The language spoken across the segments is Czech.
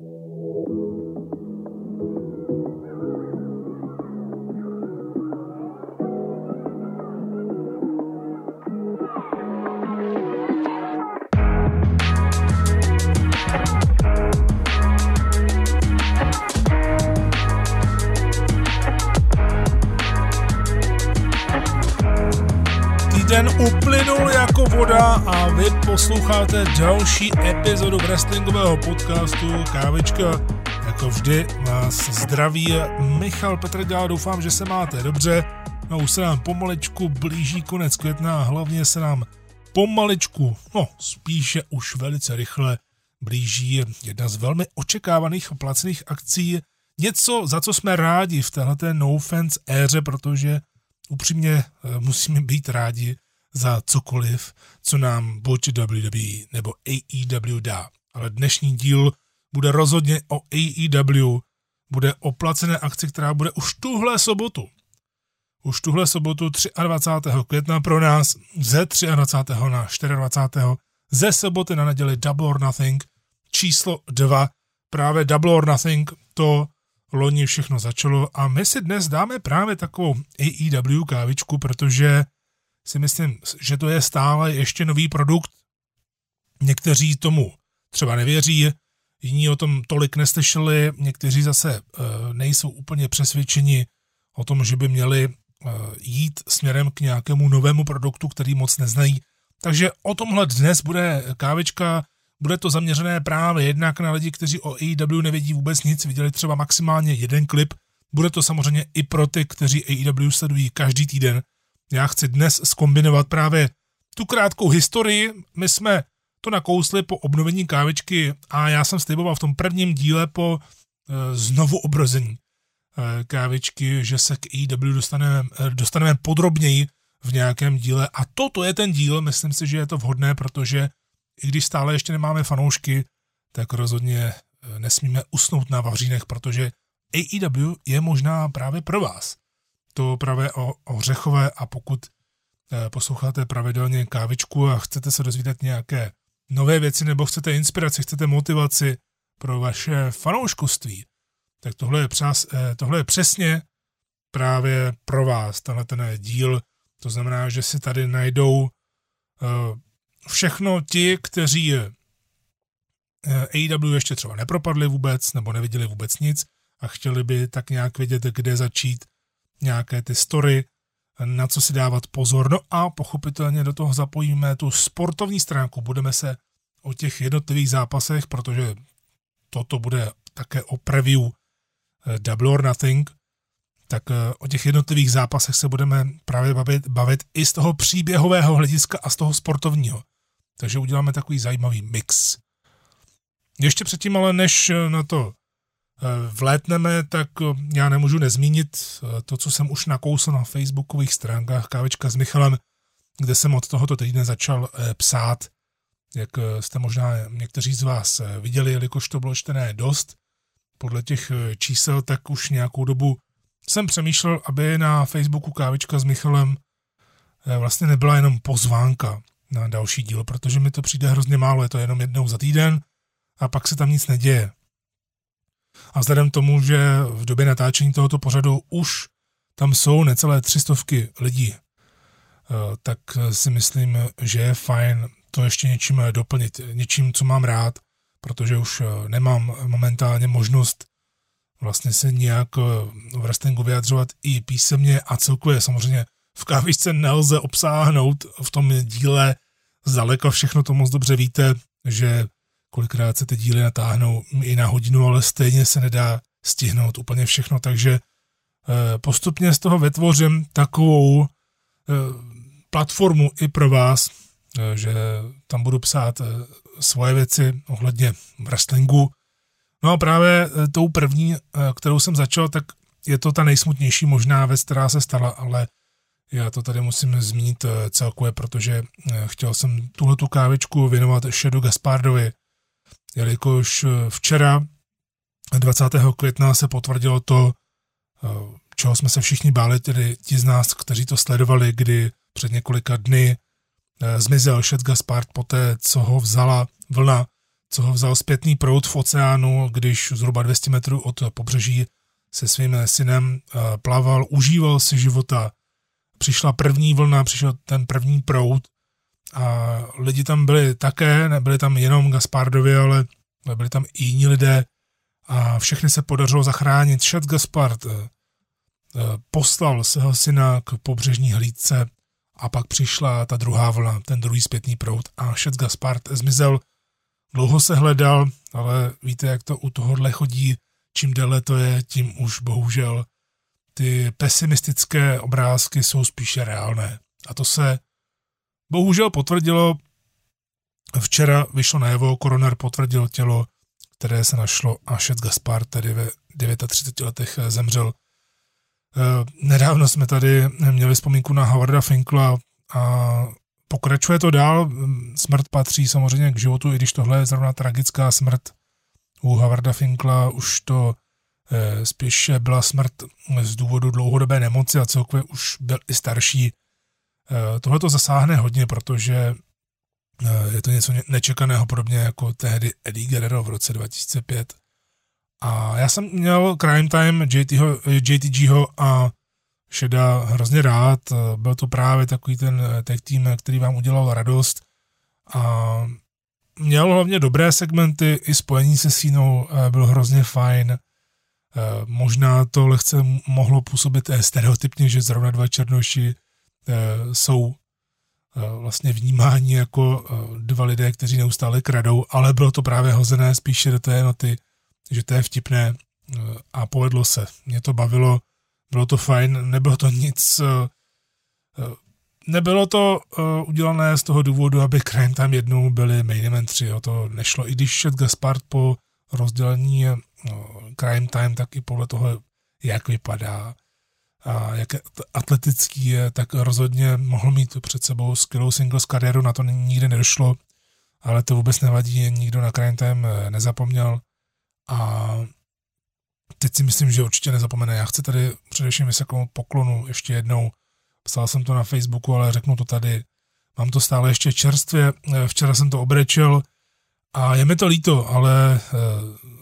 Thank you. Den uplynul jako voda a vy posloucháte další epizodu wrestlingového podcastu Kávečka. Jako vždy vás zdraví Michal Petrgá, doufám, že se máte dobře. No už se nám pomalečku blíží konec května a hlavně se nám pomalečku, no spíše už velice rychle blíží jedna z velmi očekávaných placených akcí. Něco, za co jsme rádi v této no fans éře, protože upřímně eh, musíme být rádi za cokoliv, co nám buď WWE nebo AEW dá. Ale dnešní díl bude rozhodně o AEW, bude o placené akci, která bude už tuhle sobotu. Už tuhle sobotu 23. května pro nás ze 23. na 24. ze soboty na neděli Double or Nothing číslo 2. Právě Double or Nothing to loni všechno začalo a my si dnes dáme právě takovou AEW kávičku, protože si myslím, že to je stále ještě nový produkt. Někteří tomu třeba nevěří, jiní o tom tolik neslyšeli, někteří zase uh, nejsou úplně přesvědčeni o tom, že by měli uh, jít směrem k nějakému novému produktu, který moc neznají. Takže o tomhle dnes bude kávička, bude to zaměřené právě jednak na lidi, kteří o AEW nevědí vůbec nic, viděli třeba maximálně jeden klip. Bude to samozřejmě i pro ty, kteří AEW sledují každý týden. Já chci dnes skombinovat právě tu krátkou historii. My jsme to nakousli po obnovení kávičky a já jsem sliboval v tom prvním díle po e, znovu obrození e, kávičky, že se k AEW dostaneme, e, dostaneme podrobněji v nějakém díle a toto je ten díl, myslím si, že je to vhodné, protože i když stále ještě nemáme fanoušky, tak rozhodně nesmíme usnout na vavřínech, protože AEW je možná právě pro vás. To právě o, o Řechové a pokud eh, posloucháte pravidelně kávičku a chcete se dozvídat nějaké nové věci nebo chcete inspiraci, chcete motivaci pro vaše fanouškovství, tak tohle je, přes, eh, tohle je přesně právě pro vás, tenhle ten díl. To znamená, že si tady najdou všechno ti, kteří eh, AEW ještě třeba nepropadli vůbec nebo neviděli vůbec nic a chtěli by tak nějak vědět, kde začít nějaké ty story, na co si dávat pozor. No a pochopitelně do toho zapojíme tu sportovní stránku. Budeme se o těch jednotlivých zápasech, protože toto bude také o preview eh, Double or Nothing, tak eh, o těch jednotlivých zápasech se budeme právě bavit, bavit i z toho příběhového hlediska a z toho sportovního. Takže uděláme takový zajímavý mix. Ještě předtím, ale než eh, na to vlétneme, tak já nemůžu nezmínit to, co jsem už nakousl na facebookových stránkách Kávečka s Michalem, kde jsem od tohoto týdne začal psát, jak jste možná někteří z vás viděli, jelikož to bylo čtené dost, podle těch čísel, tak už nějakou dobu jsem přemýšlel, aby na Facebooku Kávička s Michalem eh, vlastně nebyla jenom pozvánka na další díl, protože mi to přijde hrozně málo, je to jenom jednou za týden a pak se tam nic neděje. A vzhledem tomu, že v době natáčení tohoto pořadu už tam jsou necelé třistovky lidí, eh, tak si myslím, že je fajn to ještě něčím doplnit, něčím, co mám rád, protože už eh, nemám momentálně možnost vlastně se nějak eh, v wrestlingu vyjadřovat i písemně a celkově samozřejmě v kávičce nelze obsáhnout v tom díle zdaleka všechno to moc dobře víte, že kolikrát se ty díly natáhnou i na hodinu, ale stejně se nedá stihnout úplně všechno, takže eh, postupně z toho vytvořím takovou eh, platformu i pro vás, že tam budu psát svoje věci ohledně wrestlingu, No a právě eh, tou první, eh, kterou jsem začal, tak je to ta nejsmutnější možná věc, která se stala, ale já to tady musím zmínit eh, celkově, protože chtěl jsem tuhle tu kávičku věnovat Šedu Gaspardovi, jelikož včera 20. května se potvrdilo to, čeho jsme se všichni báli, tedy ti z nás, kteří to sledovali, kdy před několika dny zmizel Šed Gaspard poté, co ho vzala vlna co ho vzal zpětný proud v oceánu, když zhruba 200 metrů od pobřeží se svým synem eh, plaval, užíval si života. Přišla první vlna, přišel ten první proud a lidi tam byli také, nebyli tam jenom Gaspardovi, ale byli tam i jiní lidé a všechny se podařilo zachránit. Šet Gaspard eh, poslal svého syna k pobřežní hlídce a pak přišla ta druhá vlna, ten druhý zpětný proud a Šet Gaspard zmizel. Dlouho se hledal, ale víte, jak to u tohohle chodí, čím déle to je, tím už bohužel ty pesimistické obrázky jsou spíše reálné. A to se bohužel potvrdilo. Včera vyšlo najevo, koroner potvrdil tělo, které se našlo a Šet Gaspar, tedy ve 39 letech zemřel. Eh, nedávno jsme tady měli vzpomínku na Howarda Finkla a pokračuje to dál. Smrt patří samozřejmě k životu, i když tohle je zrovna tragická smrt u Howarda Finkla už to eh, spíše byla smrt z důvodu dlouhodobé nemoci a celkově už byl i starší. Eh, tohle to zasáhne hodně, protože eh, je to něco nečekaného, podobně jako tehdy Eddie Guerrero v roce 2005. A já jsem měl Crime Time JTGho a Šeda hrozně rád. Byl to právě takový ten tech tým, který vám udělal radost a měl hlavně dobré segmenty, i spojení se Sínou eh, bylo hrozně fajn. Eh, možná to lehce mohlo působit eh, stereotypně, že zrovna dva černoši jsou vlastně vnímáni jako dva lidé, kteří neustále kradou, ale bylo to právě hozené spíše do té noty, že to je vtipné a povedlo se. Mě to bavilo, bylo to fajn, nebylo to nic nebylo to udělané z toho důvodu, aby Crime Time jednou byli main event 3, jo, to nešlo. I když šet Gaspard po rozdělení uh, Crime Time, tak i podle toho, jak vypadá a jak atletický je, tak rozhodně mohl mít před sebou skvělou singles kariéru, na to nikdy nedošlo, ale to vůbec nevadí, nikdo na Crime eh, nezapomněl a teď si myslím, že určitě nezapomene. Já chci tady především vyseknout poklonu ještě jednou Psal jsem to na Facebooku, ale řeknu to tady. Mám to stále ještě čerstvě. Eh, včera jsem to obrečel a je mi to líto, ale eh,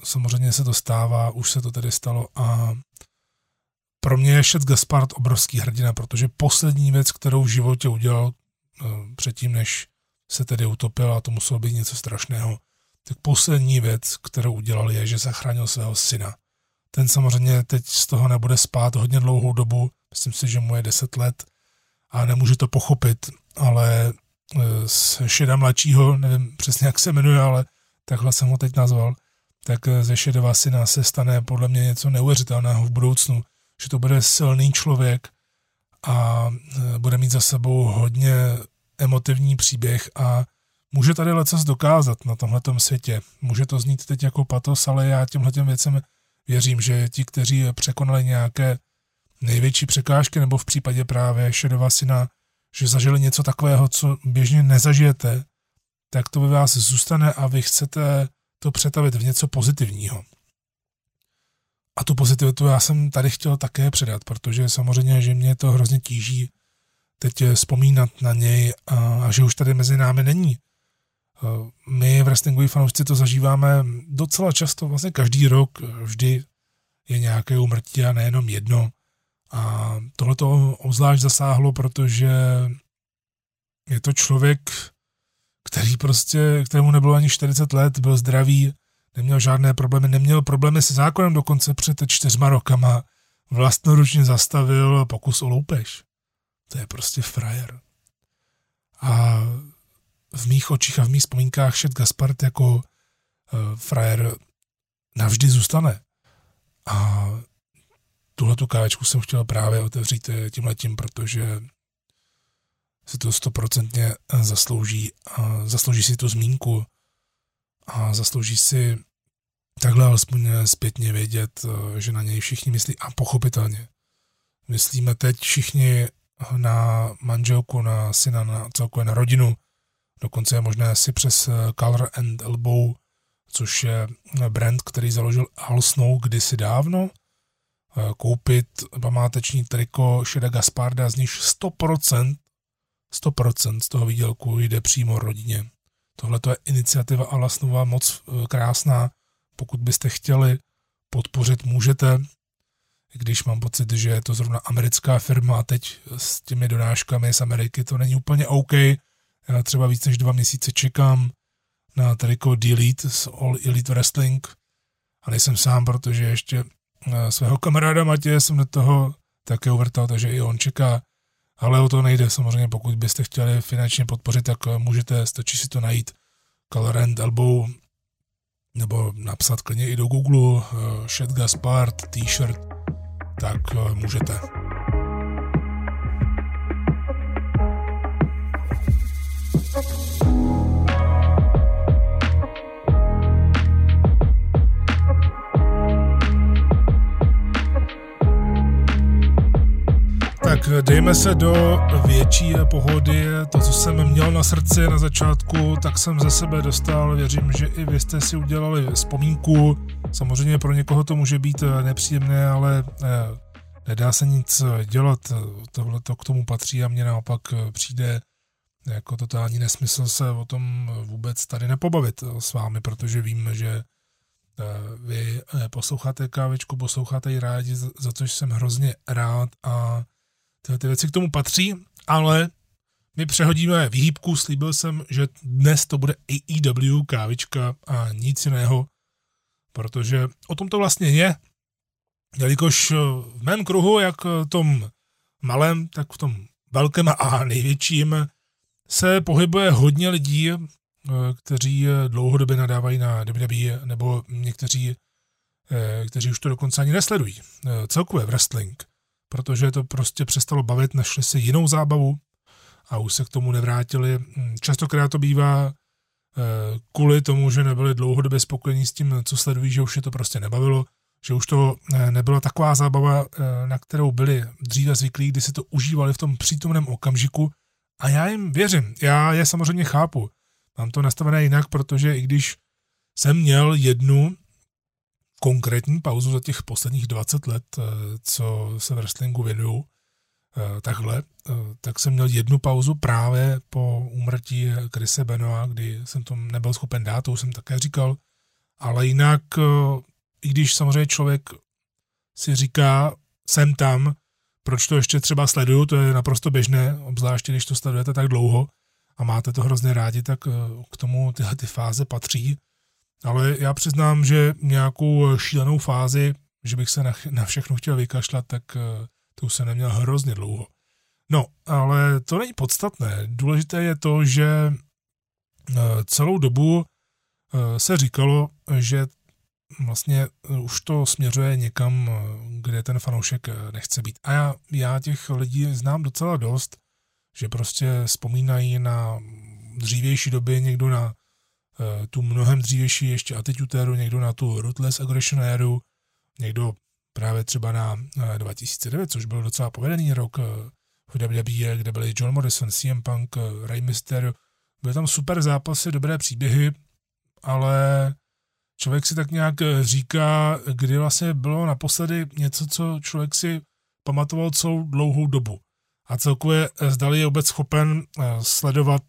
samozřejmě se to stává, už se to tedy stalo a pro mě je Šet Gaspard obrovský hrdina, protože poslední věc, kterou v životě udělal eh, předtím, než se tedy utopil a to muselo být něco strašného, tak poslední věc, kterou udělal, je, že zachránil svého syna. Ten samozřejmě teď z toho nebude spát hodně dlouhou dobu, myslím si, že mu je 10 let, a nemůže to pochopit, ale e, z Šeda mladšího, nevím přesně jak se jmenuje, ale takhle jsem ho teď nazval, tak e, ze Šedova syna se stane podle mě něco neuvěřitelného v budoucnu, že to bude silný člověk a e, bude mít za sebou hodně emotivní příběh a může tady lecos dokázat na tomhletom světě. Může to znít teď jako patos, ale já těmhletěm věcem věřím, že ti, kteří překonali nějaké největší překážky, nebo v případě právě Šedova syna, že zažili něco takového, co běžně nezažijete, tak to ve vás zůstane a vy chcete to přetavit v něco pozitivního. A tu pozitivitu já jsem tady chtěl také předat, protože samozřejmě, že mě to hrozně tíží teď vzpomínat na něj a, a že už tady mezi námi není. My v wrestlingoví fanoušci to zažíváme docela často, vlastně každý rok vždy je nějaké umrtí a nejenom jedno. A tohle to obzvlášť zasáhlo, protože je to člověk, který prostě, kterému nebylo ani 40 let, byl zdravý, neměl žádné problémy, neměl problémy se zákonem dokonce před čtyřma rokama, vlastnoručně zastavil pokus o loupež. To je prostě frajer. A v mých očích a v mých vzpomínkách Šet Gaspard jako uh, frajer navždy zůstane. A tuhle tu kávečku jsem chtěl právě otevřít eh, tím letím, protože si to stoprocentně eh, zaslouží. A zaslouží si tu zmínku a zaslouží si takhle alespoň eh, zpětně vědět, že na něj všichni myslí a pochopitelně. Myslíme teď všichni na manželku, na syna, na celkově na rodinu. Dokonce je možné si přes Color and Elbow, což je brand, který založil Al Snow kdysi dávno, Eh, koupit památeční triko Šeda Gasparda, z níž 100%, 100% z toho výdělku jde přímo rodině. Tohle je iniciativa Alasnova moc eh, krásná. Pokud byste chtěli podpořit, můžete. Když mám pocit, že je to zrovna americká firma a teď s těmi donáškami z Ameriky to není úplně OK. Já třeba víc než dva měsíce čekám na triko Delete z All Elite Wrestling a nejsem sám, protože ještě eh, svého kamaráda Matěje jsem do toho také uvrtal, takže i on čeká. Ale o to nejde samozřejmě, pokud byste chtěli finančně podpořit, tak eh, můžete, stačí si to najít Color and Elbow nebo napsat klidně i do Google Shed Gaspard t-shirt, tak uh, můžete. Tak dejme se do větší pohody. To, co jsem měl na srdci na začátku, tak jsem ze sebe dostal. Věřím, že i vy jste si udělali vzpomínku. Samozřejmě pro někoho to může být nepříjemné, ale eh, nedá se nic dělat. Tohle to k tomu patří a mně naopak přijde jako totální nesmysl se o tom vůbec tady nepobavit s vámi, protože vím, že eh, vy eh, posloucháte kávičku, posloucháte ji rádi, za což jsem hrozně rád a Tyhle ty věci k tomu patří, ale my přehodíme výhybku, slíbil jsem, že dnes to bude AEW kávička a nic jiného, protože o tom to vlastně je, jelikož v mém kruhu, jak v tom malém, tak v tom velkém a největším, se pohybuje hodně lidí, kteří dlouhodobě nadávají na WWE, nebo někteří, kteří už to dokonce ani nesledují. Celkově wrestling protože to prostě přestalo bavit, našli si jinou zábavu a už se k tomu nevrátili. Hmm, častokrát to bývá eh, kvůli tomu, že nebyli dlouhodobě spokojení s tím, co sledují, že už je to prostě nebavilo, že už to eh, nebyla taková zábava, eh, na kterou byli dříve zvyklí, kdy si to užívali v tom přítomném okamžiku a já jim věřím, já je samozřejmě chápu. Mám to nastavené jinak, protože i když jsem měl jednu konkrétní pauzu za těch posledních 20 let, eh, co se wrestlingu věnuju, eh, takhle, eh, tak jsem měl jednu pauzu právě po úmrtí Krise Benoa, kdy jsem to nebyl schopen dát, to už jsem také říkal, ale jinak, i když samozřejmě člověk si říká, jsem tam, proč to ještě třeba sleduju, to je naprosto běžné, obzvláště když to sledujete tak dlouho a máte to hrozně rádi, tak k tomu tyhle ty fáze patří. Ale já přiznám, že nějakou šílenou fázi, že bych se na, na všechno chtěl vykašlat, tak eh, to už jsem neměl hrozně dlouho. No, ale to není podstatné. Důležité je to, že eh, celou dobu eh, se říkalo, že vlastně už to směřuje někam, kde ten fanoušek nechce být. A já, já těch lidí znám docela dost, že prostě vzpomínají na dřívější doby, někdo na Eh, tu mnohem dřívější ještě atitutéru, někdo na tu Ruthless Aggression éru, někdo právě třeba na 2009, což byl docela povedený rok eh, v WWE, kde byli John Morrison, CM Punk, eh, Rey Mysterio. Byly tam super zápasy, dobré příběhy, ale člověk si tak nějak říká, kdy vlastně bylo naposledy něco, co člověk si pamatoval celou dlouhou dobu a celkově eh, zdali je vůbec schopen eh, sledovat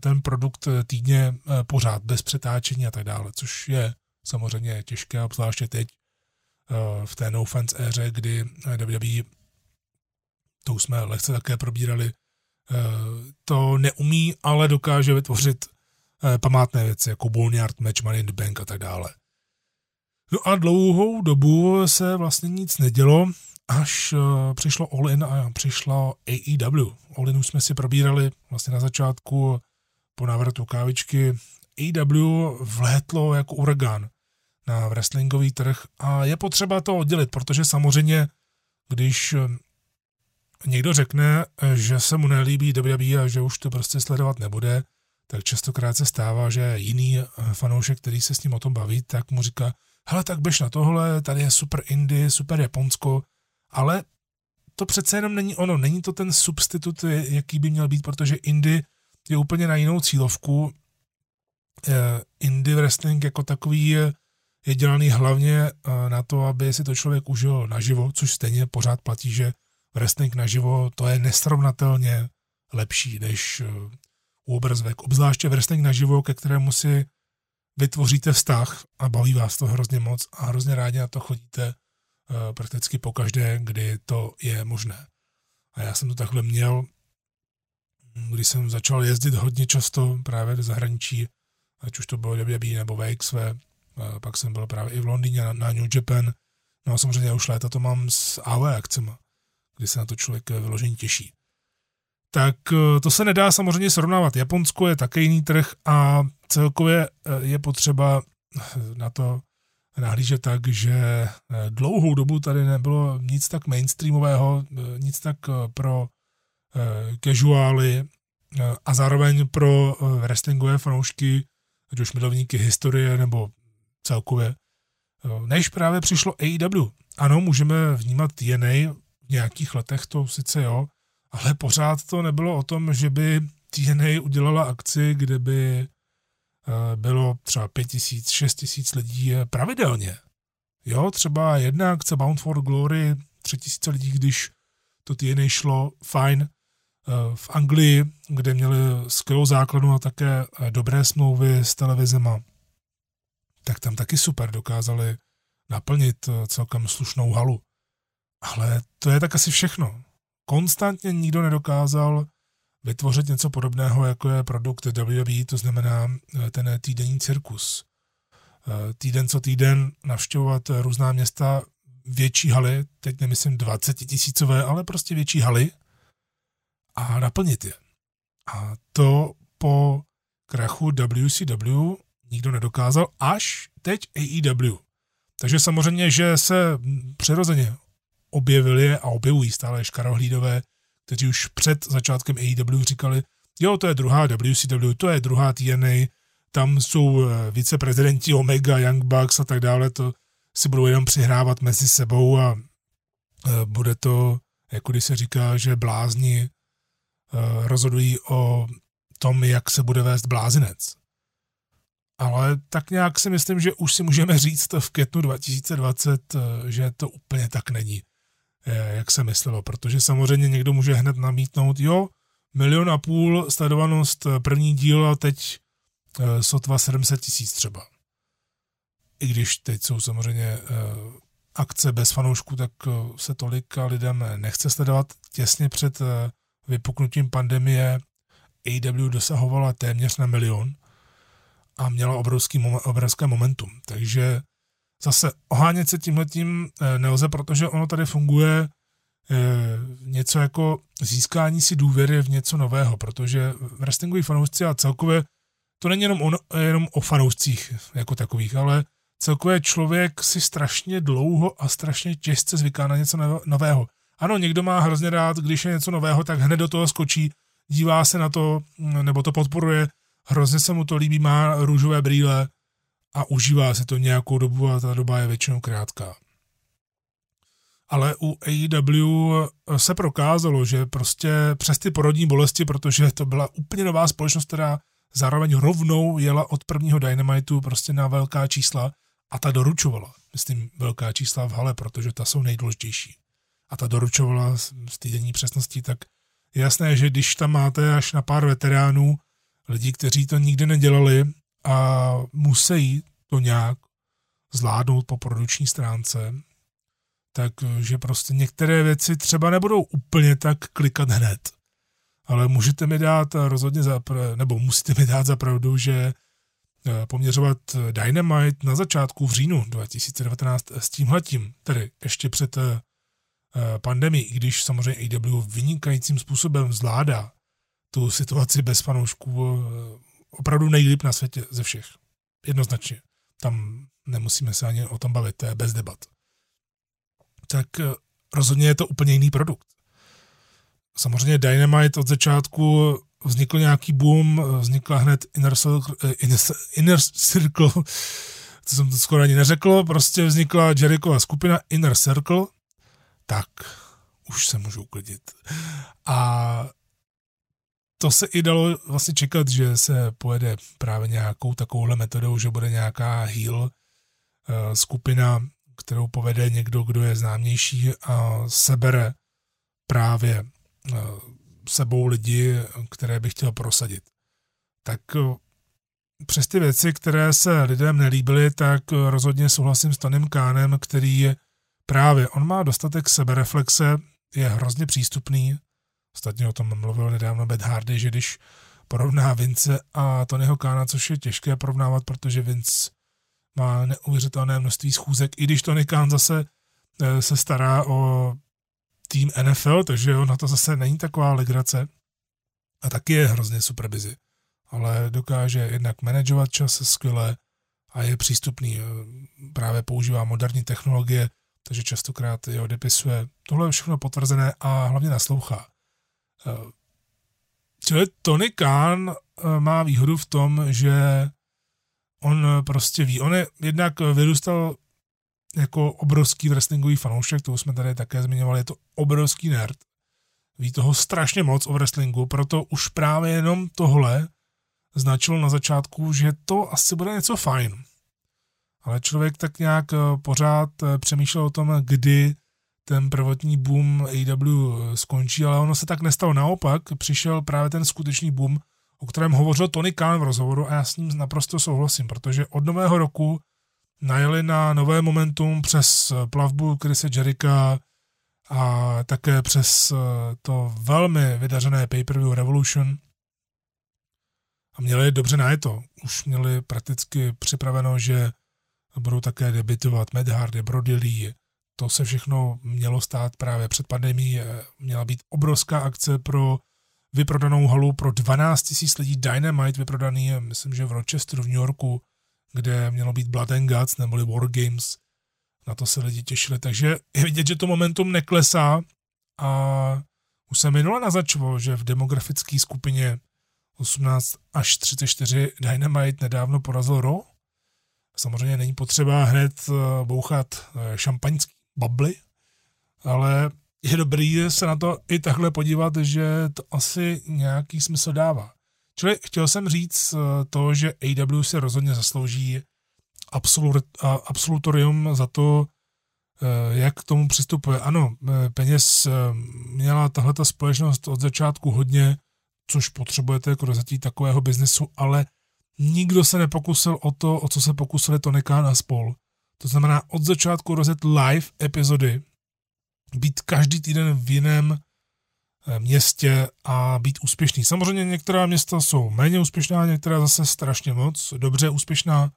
ten produkt eh, týdně pořád, bez přetáčení a tak dále, což je samozřejmě těžké, obzvláště teď v té no fans éře, kdy WWE, to už jsme lehce také probírali, to neumí, ale dokáže vytvořit památné věci, jako Boneyard Match, Money in the Bank a tak dále. No a dlouhou dobu se vlastně nic nedělo, až uh, přišlo All In a přišla AEW. All In už jsme si probírali vlastně na začátku po návratu kávičky. AEW vlétlo jako uragán na wrestlingový trh a je potřeba to oddělit, protože samozřejmě, když eh, někdo řekne, že se mu nelíbí WWE a že už to prostě sledovat nebude, tak častokrát se stává, že jiný eh, fanoušek, který se s ním o tom baví, tak mu říká, hele, tak běž na tohle, tady je super Indie, super Japonsko, ale to přece jenom není ono, není to ten substitut, jaký by měl být, protože Indy je úplně na jinou cílovku. Eh, Indie wrestling jako takový je, dělaný hlavně eh, na to, aby si to člověk užil naživo, což stejně pořád platí, že wrestling naživo to je nesrovnatelně lepší než eh, úobrazovek, obzvláště wrestling naživo, ke kterému si vytvoříte vztah a baví vás to hrozně moc a hrozně rádi na to chodíte prakticky po každé, kdy to je možné. A já jsem to takhle měl, když jsem začal jezdit hodně často právě do zahraničí, ať už to bylo WWE nebo VXV, pak jsem byl právě i v Londýně na, New Japan, no a samozřejmě už léta to mám s AV akcemi, kdy se na to člověk vyložení těší. Tak eh, to se nedá samozřejmě srovnávat. Japonsko je také jiný trh a celkově eh, je potřeba na to nahlížet tak, že eh, dlouhou dobu tady nebylo nic tak mainstreamového, nic tak pro casuály a zároveň pro wrestlingové fanoušky, ať už milovníky historie nebo celkově, než právě přišlo AEW. Ano, můžeme vnímat TNA v nějakých letech, to sice jo, ale pořád to nebylo o tom, že by TNA udělala akci, kde by eh, bylo třeba 5 tisíc, 6 tisíc lidí pravidelně. Jo, třeba jedna akce Bound for Glory, 3 tisíce lidí, když to TNA šlo, fajn. Eh, v Anglii, kde měli skvělou základnu a také eh, dobré smlouvy s televizema, tak tam taky super dokázali naplnit celkem slušnou halu. Ale to je tak asi všechno konstantně nikdo nedokázal vytvořit něco podobného, jako je produkt WWE, to znamená eh, ten týdenní cirkus. Eh, týden co týden navštěvovat různá města, větší haly, teď nemyslím 20 tisícové, ale prostě větší haly a naplnit je. A to po krachu WCW nikdo nedokázal, až teď AEW. Takže samozřejmě, že se přirozeně objevili a objevují stále škarohlídové, kteří už před začátkem AEW říkali, jo, to je druhá WCW, to je druhá TNA, tam jsou eh, viceprezidenti Omega, Young Bucks a tak dále, to si budou jenom přihrávat mezi sebou a eh, bude to, jako když se říká, že blázni eh, rozhodují o tom, jak se bude vést blázinec. Ale tak nějak si myslím, že už si můžeme říct v květnu 2020, že to úplně tak není. Eh, jak se myslelo, protože samozřejmě někdo může hned namítnout, jo, milion a půl sledovanost eh, první díl a teď eh, sotva 700 tisíc třeba. I když teď jsou samozřejmě akce bez fanoušků, tak se tolika lidem nechce sledovat. Těsně před vypuknutím pandemie AW dosahovala téměř na milion a měla obrovský, obrovské momentum. Takže zase ohánět se tímhletím eh, nelze, protože ono tady funguje eh, něco jako získání si důvěry v něco nového, protože wrestlingoví fanoušci a celkově to není jenom o, jenom o fanoušcích jako takových, ale celkově člověk si strašně dlouho a strašně těžce zvyká na něco nového. Ano, někdo má hrozně rád, když je něco nového, tak hned do toho skočí, dívá se na to, nebo to podporuje, hrozně se mu to líbí, má růžové brýle, a užívá se to nějakou dobu a ta doba je většinou krátká. Ale u AEW se prokázalo, že prostě přes ty porodní bolesti, protože to byla úplně nová společnost, která zároveň rovnou jela od prvního Dynamitu prostě na velká čísla a ta doručovala, myslím, velká čísla v hale, protože ta jsou nejdůležitější. A ta doručovala s týdenní přesností, tak je jasné, že když tam máte až na pár veteránů, lidí, kteří to nikdy nedělali a musí to nějak zvládnout po produční stránce, takže prostě některé věci třeba nebudou úplně tak klikat hned. Ale můžete mi dát rozhodně za, nebo musíte mi dát za pravdu, že eh, poměřovat Dynamite na začátku v říjnu 2019 s tímhletím, tedy ještě před eh, pandemii, i když samozřejmě AW vynikajícím způsobem zvládá tu situaci bez fanoušků eh, opravdu nejlíp na světě ze všech. Jednoznačně. Tam nemusíme se ani o tom bavit, to je bez debat. Tak eh, rozhodně je to úplně jiný produkt. Samozřejmě Dynamite od začátku vznikl nějaký boom, vznikla hned Inner Circle, eh, Inner Circle to jsem to skoro ani neřekl, prostě vznikla Jerichova skupina Inner Circle, tak už se můžu uklidit. A to se i dalo vlastně čekat, že se pojede právě nějakou takovouhle metodou, že bude nějaká heal eh, skupina, kterou povede někdo, kdo je známější a sebere právě eh, sebou lidi, které by chtěl prosadit. tak přes ty věci, které se lidem nelíbily, tak rozhodně souhlasím s Tonym Kánem, který právě, on má dostatek sebereflexe, je hrozně přístupný, ostatně o tom mluvil nedávno Beth Hardy, že když porovná Vince a Tonyho Kána, což je těžké porovnávat, protože Vince má neuvěřitelné množství schůzek, i když Tony Kán zase eh, se stará o tým NFL, takže on na to zase není taková legrace a taky je hrozně super busy ale dokáže jednak manažovat čas skvěle a je přístupný. Eh, právě používá moderní technologie, takže častokrát je odepisuje. Tohle je všechno potvrzené a hlavně naslouchá. Eh, čili Tony Khan eh, má výhodu v tom, že on prostě ví. On je jednak vyrůstal jako obrovský wrestlingový fanoušek, to jsme tady také zmiňovali, je to obrovský nerd. Ví toho strašně moc o wrestlingu, proto už právě jenom tohle značilo na začátku, že to asi bude něco fajn. Ale člověk tak nějak eh, pořád eh, přemýšlel o tom, kdy ten prvotní boom AW eh, skončí, ale ono se tak nestalo. Naopak přišel právě ten skutečný boom, o kterém hovořil Tony Khan v rozhovoru a já s ním naprosto souhlasím, protože od nového roku najeli na nové momentum přes plavbu Chrisa Jericha a také přes to velmi vydařené pay-per-view Revolution – a měli dobře najeto. Už měli prakticky připraveno, že budou také debitovat Matt Hardy, Brody Lee. To se všechno mělo stát právě před pandemí. Měla být obrovská akce pro vyprodanou halu pro 12 000 lidí Dynamite vyprodaný, myslím, že v Rochesteru v New Yorku, kde mělo být Blood and Guts neboli War Games. Na to se lidi těšili, takže je vidět, že to momentum neklesá a už se minule naznačoval, že v demografické skupině 18 až 34 Dynamite nedávno porazil Raw. Samozřejmě není potřeba hned eh, bouchat eh, šampaňský bably, ale je dobrý se na to i takhle podívat, že to asi nějaký smysl dává. Čili chtěl jsem říct eh, to, že AW se rozhodně zaslouží absolut, absolutorium za to, jak k tomu přistupuje. Ano, peněz měla tahle společnost od začátku hodně, což potřebujete jako rozjetí takového biznesu, ale nikdo se nepokusil o to, o co se pokusili Tony Khan a spol. To znamená od začátku rozjet live epizody, být každý týden v jiném eh, městě a být úspěšný. Samozřejmě některá města jsou méně úspěšná, některá zase strašně moc, dobře úspěšná,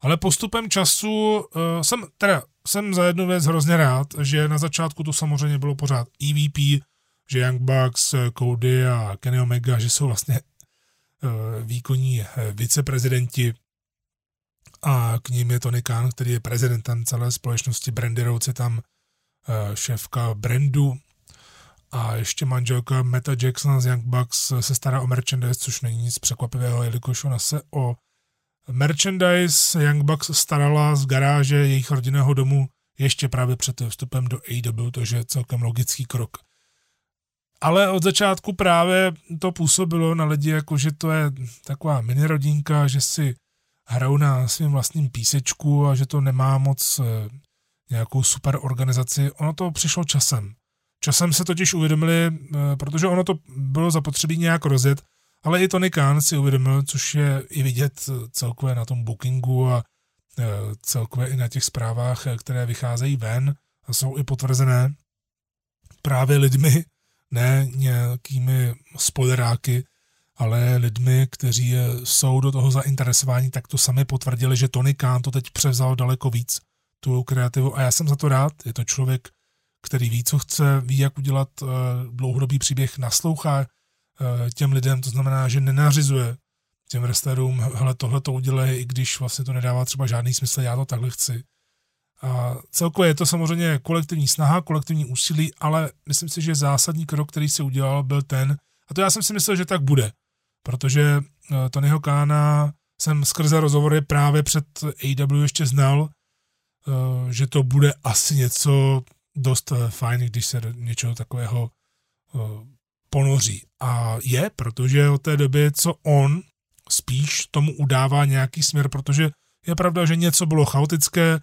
ale postupem času uh, jsem, teda, jsem za jednu věc hrozně rád, že na začátku to samozřejmě bylo pořád EVP, že Young Bucks, Cody a Kenny Omega, že jsou vlastně eh, výkonní eh, viceprezidenti a k ním je Tony Khan, který je prezidentem celé společnosti Brandy Rhodes, je tam eh, šéfka brandu. A ještě manželka Meta Jackson z Young Bucks se stará o merchandise, což není nic překvapivého, jelikož ona se o merchandise Young Bucks starala z garáže jejich rodinného domu ještě právě před vstupem do AEW, takže je celkem logický krok. Ale od začátku právě to působilo na lidi, jako že to je taková mini rodinka, že si hrajou na svým vlastním písečku a že to nemá moc eh, nějakou super organizaci. Ono to přišlo časem. Časem se totiž uvědomili, eh, protože ono to bylo zapotřebí nějak rozjet, ale i Tony Khan si uvědomil, což je i vidět celkově na tom bookingu a eh, celkově i na těch zprávách, které vycházejí ven a jsou i potvrzené právě lidmi, ne nějakými spoileráky, ale lidmi, kteří jsou do toho zainteresováni, tak to sami potvrdili, že Tony Khan to teď převzal daleko víc, tu kreativu a já jsem za to rád. Je to člověk, který ví, co chce, ví, jak udělat uh, dlouhodobý příběh, naslouchá uh, těm lidem, to znamená, že nenařizuje těm wrestlerům, hele, tohle to udělej, i když vlastně to nedává třeba žádný smysl, já to takhle chci. A celkově je to samozřejmě kolektivní snaha, kolektivní úsilí, ale myslím si, že zásadní krok, který se udělal, byl ten, a to já jsem si myslel, že tak bude, protože eh, Tonyho Kána jsem skrze rozhovory právě před AW ještě znal, eh, že to bude asi něco dost eh, fajn, když se něčeho takového ponoří. A je, protože od té doby, co on spíš tomu udává nějaký směr, protože je pravda, že něco bylo chaotické,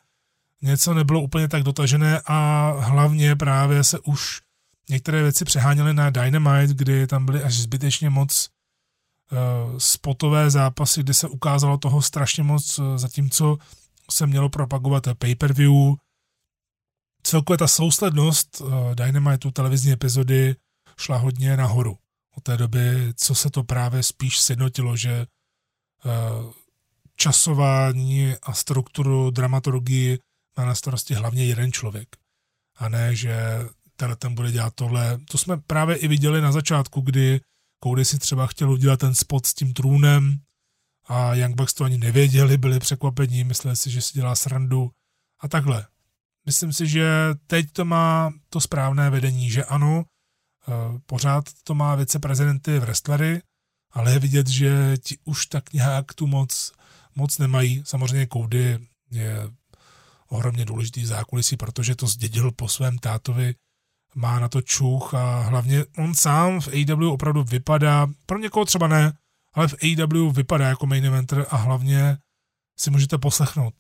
něco nebylo úplně tak dotažené a hlavně právě se už některé věci přeháněly na Dynamite, kdy tam byly až zbytečně moc spotové zápasy, kde se ukázalo toho strašně moc, zatímco se mělo propagovat pay-per-view. Celkově ta souslednost Dynamitu televizní epizody šla hodně nahoru. Od té doby, co se to právě spíš sjednotilo, že časování a strukturu dramaturgii má na starosti hlavně jeden člověk. A ne, že ten bude dělat tohle. To jsme právě i viděli na začátku, kdy Cody si třeba chtěl udělat ten spot s tím trůnem a Young Bucks to ani nevěděli, byli překvapení, mysleli si, že si dělá srandu a takhle. Myslím si, že teď to má to správné vedení, že ano, eh, pořád to má viceprezidenty v wrestlery, ale je vidět, že ti už tak nějak tu moc, moc nemají. Samozřejmě Cody je ohromně důležitý zákulisí, protože to zdědil po svém tátovi, má na to čuch a hlavně on sám v AEW opravdu vypadá, pro někoho třeba ne, ale v AEW vypadá jako main eventer a hlavně si můžete poslechnout,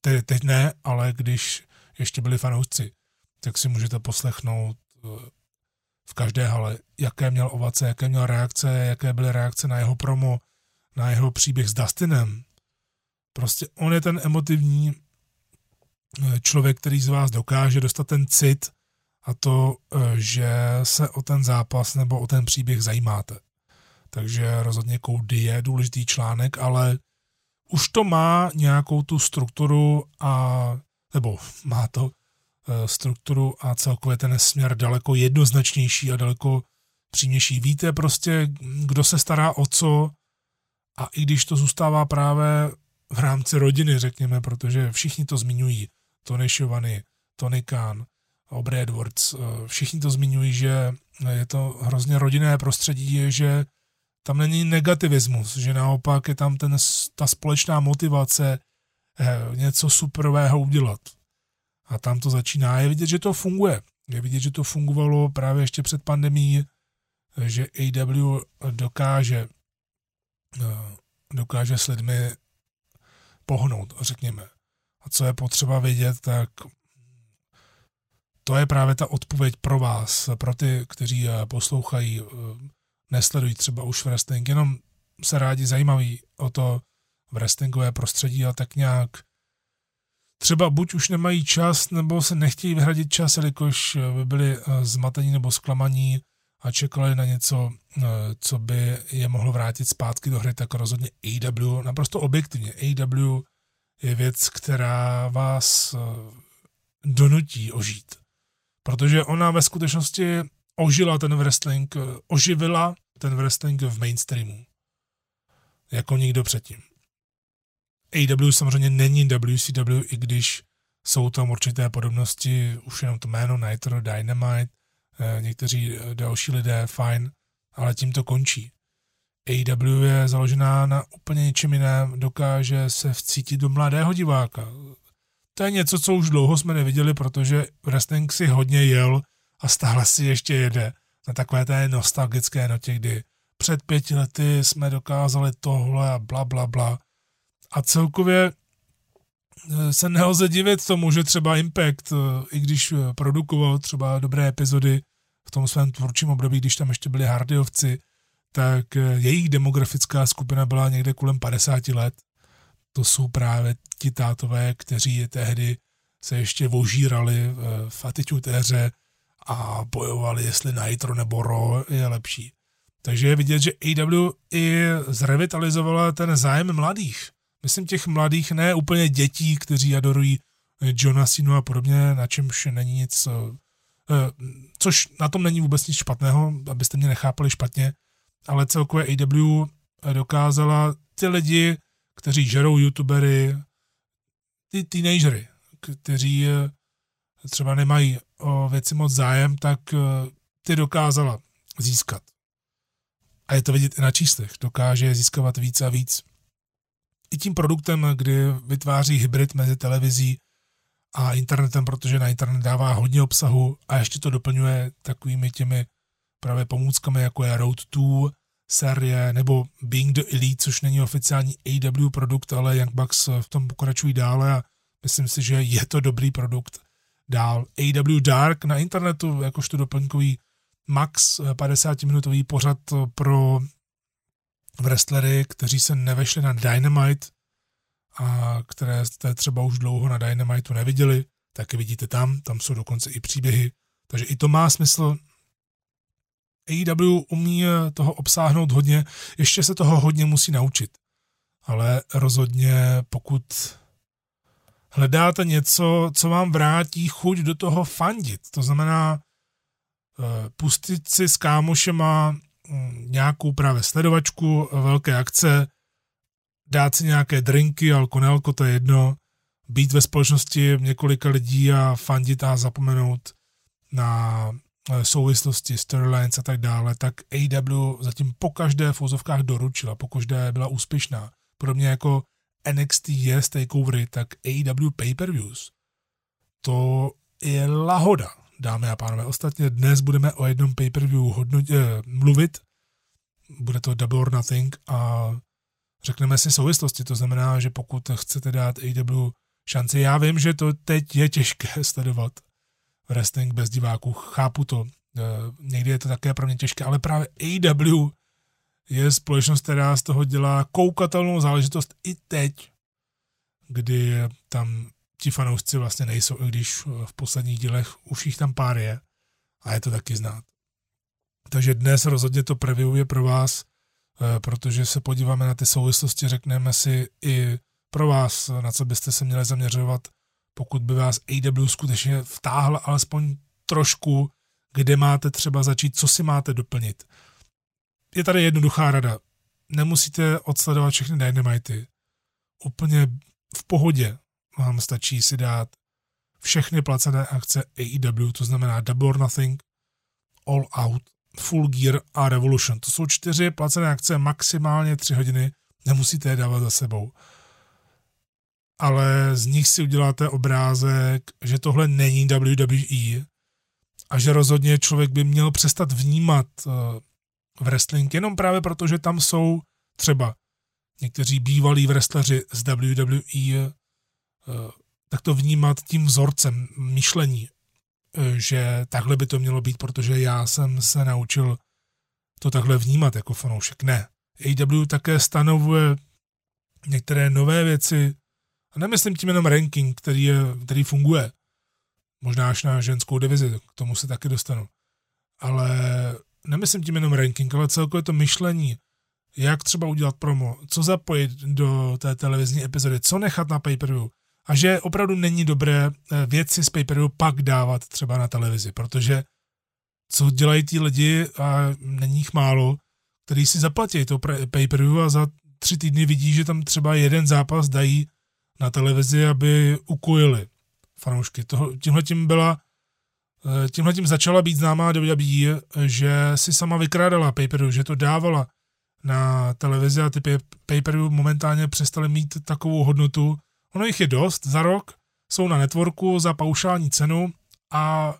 teď, teď ne, ale když ještě byli fanoušci, tak si můžete poslechnout eh, v každé hale, jaké měl ovace, jaké měl reakce, jaké byly reakce na jeho promo, na jeho příběh s Dustinem. Prostě on je ten emotivní eh, člověk, který z vás dokáže dostat ten cit a to, eh, že se o ten zápas nebo o ten příběh zajímáte. Takže rozhodně Cody je důležitý článek, ale už to má nějakou tu strukturu a, nebo má to eh, strukturu a celkově ten směr daleko jednoznačnější a daleko přímější. Víte prostě, kdo se stará o co a i když to zůstává právě v rámci rodiny, řekněme, protože všichni to zmiňují. Tony Schiavone, Tony Khan, Aubrey Edwards, eh, všichni to zmiňují, že je to hrozně rodinné prostředí, že tam není negativismus, že naopak je tam ten, ta společná motivace eh, něco superového udělat. A tam to začíná. Je vidět, že to funguje. Je vidět, že to fungovalo právě ještě před pandemí, že AW dokáže, eh, dokáže s lidmi pohnout, řekněme. A co je potřeba vědět, tak to je právě ta odpověď pro vás, pro ty, kteří eh, poslouchají, nesledují třeba už wrestling, jenom se rádi zajímaví o to wrestlingové prostředí a tak nějak třeba buď už nemají čas, nebo se nechtějí vyhradit čas, jelikož by byli eh, zmatení nebo zklamaní a čekali na něco, eh, co by je mohlo vrátit zpátky do hry, tak rozhodně AW, naprosto objektivně, AW je věc, která vás eh, donutí ožít. Protože ona ve skutečnosti ožila ten wrestling, oživila ten wrestling v mainstreamu. Jako nikdo předtím. AW samozřejmě není WCW, i když jsou tam určité podobnosti, už jenom to jméno Nitro, Dynamite, eh, někteří eh, další lidé, fajn, ale tím to končí. AW je založená na úplně něčem jiném, dokáže se vcítit do mladého diváka. To je něco, co už dlouho jsme neviděli, protože wrestling si hodně jel a stále si ještě jede na takové té nostalgické notě, kdy před pěti lety jsme dokázali tohle a bla, bla, bla. A celkově eh, se nelze divit tomu, že třeba Impact, eh, i když eh, produkoval třeba dobré epizody v tom svém tvůrčím období, když tam ještě byli hardyovci, tak jejich demografická skupina byla někde kolem 50 let. To jsou právě ti tátové, kteří tehdy se ještě vožírali v Attitude éře a bojovali, jestli Nitro nebo Raw je lepší. Takže je vidět, že AW i zrevitalizovala ten zájem mladých. Myslím těch mladých, ne úplně dětí, kteří adorují Johna Sinu a podobně, na čemž není nic, eh, eh, což na tom není vůbec nic špatného, abyste mě nechápali špatně, ale celkově AW dokázala ty lidi, kteří žerou youtubery, ty teenagery, kteří eh, třeba nemají o věci moc zájem, tak ty dokázala získat. A je to vidět i na číslech. Dokáže získávat víc a víc. I tím produktem, kdy vytváří hybrid mezi televizí a internetem, protože na internet dává hodně obsahu a ještě to doplňuje takovými těmi právě pomůckami, jako je Road 2, série, nebo Being the Elite, což není oficiální AW produkt, ale Young Bucks v tom pokračují dále a myslím si, že je to dobrý produkt dál. AW Dark na internetu, jakožto doplňkový max 50-minutový pořad pro wrestlery, kteří se nevešli na Dynamite a které jste třeba už dlouho na Dynamitu neviděli, tak je vidíte tam, tam jsou dokonce i příběhy, takže i to má smysl. AEW umí toho obsáhnout hodně, ještě se toho hodně musí naučit. Ale rozhodně pokud hledáte něco, co vám vrátí chuť do toho fandit, to znamená eh, pustit si s kámošema mm, nějakou právě sledovačku, velké akce, dát si nějaké drinky, alko, to je jedno, být ve společnosti několika lidí a fandit a zapomenout na eh, souvislosti, storylines a tak dále, tak AW zatím po každé v úzovkách doručila, po každé byla úspěšná. Podobně jako NXT je z takeovery, tak AW pay-per-views. To je lahoda, dámy a pánové. Ostatně dnes budeme o jednom pay-per-view hodnotě, eh, mluvit. Bude to Double or Nothing a řekneme si souvislosti. To znamená, že pokud chcete dát AW šanci, já vím, že to teď je těžké sledovat wrestling bez diváků, chápu to. E, někdy je to také pro mě těžké, ale právě AW je společnost, která z toho dělá koukatelnou záležitost i teď, kdy tam ti fanoušci vlastně nejsou, i když v posledních dílech už jich tam pár je a je to taky znát. Takže dnes rozhodně to preview je pro vás, eh, protože se podíváme na ty souvislosti, řekneme si i pro vás, na co byste se měli zaměřovat, pokud by vás AW skutečně vtáhl alespoň trošku, kde máte třeba začít, co si máte doplnit je tady jednoduchá rada. Nemusíte odsledovat všechny Dynamity. Úplně v pohodě vám stačí si dát všechny placené akce AEW, to znamená Double or Nothing, All Out, Full Gear a Revolution. To jsou čtyři placené akce, maximálně tři hodiny, nemusíte je dávat za sebou. Ale z nich si uděláte obrázek, že tohle není WWE a že rozhodně člověk by měl přestat vnímat v wrestling jenom právě proto, že tam jsou třeba někteří bývalí wrestleri z WWE, eh, tak to vnímat tím vzorcem myšlení, eh, že takhle by to mělo být, protože já jsem se naučil to takhle vnímat jako fanoušek. Ne. AW také stanovuje některé nové věci, a nemyslím tím jenom ranking, který, je, který funguje, možná až na ženskou divizi, k tomu se taky dostanu, ale nemyslím tím jenom ranking, ale celkově to myšlení, jak třeba udělat promo, co zapojit do té televizní epizody, co nechat na pay-per-view. A že opravdu není dobré eh, věci z pay-per-view pak dávat třeba na televizi, protože co dělají ti lidi, a není jich málo, který si zaplatí to pay-per-view a za tři týdny vidí, že tam třeba jeden zápas dají na televizi, aby ukojili fanoušky. Tímhle tím byla Eh, tímhle tím začala být známá WWE, že si sama vykrádala pay že to dávala na televizi a ty pay momentálně přestaly mít takovou hodnotu. Ono jich je dost za rok, jsou na networku za paušální cenu a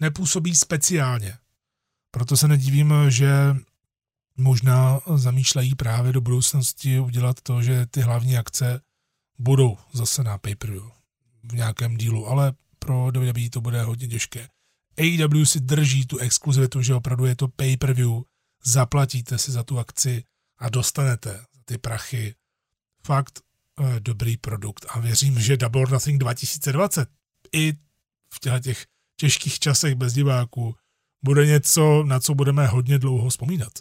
nepůsobí speciálně. Proto se nedivím, že možná zamýšlejí právě do budoucnosti udělat to, že ty hlavní akce budou zase na pay v nějakém dílu, ale pro WWE to bude hodně těžké. AEW si drží tu exkluzivitu, že opravdu je to pay-per-view, zaplatíte si za tu akci a dostanete ty prachy fakt e, dobrý produkt a věřím, že Double or Nothing 2020 i v těch těžkých časech bez diváků bude něco, na co budeme hodně dlouho vzpomínat.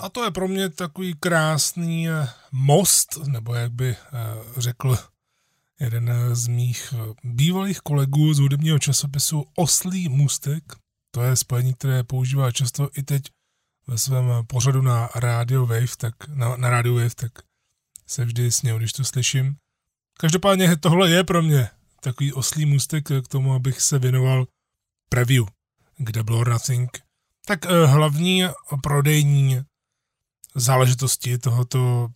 A to je pro mě takový krásný eh, most, nebo jak by eh, řekl jeden z mých eh, bývalých kolegů z hudebního časopisu Oslý můstek. To je spojení, které používá často i teď ve svém pořadu na Radio Wave, tak na, na Radio Wave, tak se vždy sněl, když to slyším. Každopádně tohle je pro mě takový oslý můstek k tomu, abych se věnoval preview k Double or Nothing. Tak eh, hlavní prodejní záležitosti tohoto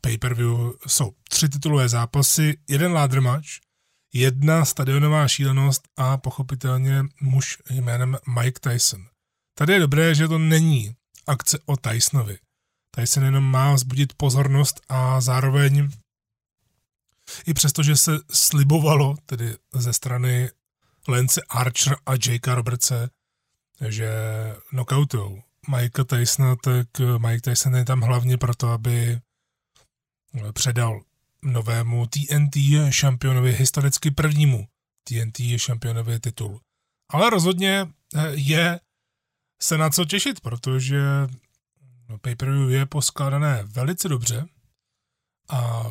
pay-per-view jsou tři titulové zápasy, jeden match, jedna stadionová šílenost a pochopitelně muž jménem Mike Tyson. Tady je dobré, že to není akce o Tysonovi. Tyson jenom má vzbudit pozornost a zároveň i přesto, že se slibovalo tedy ze strany Lance Archer a Jakea Robertse, že knockoutujou Mike Tysona, tak Mike Tyson je tam hlavně proto, aby předal novému TNT šampionovi, historicky prvnímu TNT šampionovi titul. Ale rozhodně je se na co těšit, protože pay-per-view je poskládané velice dobře a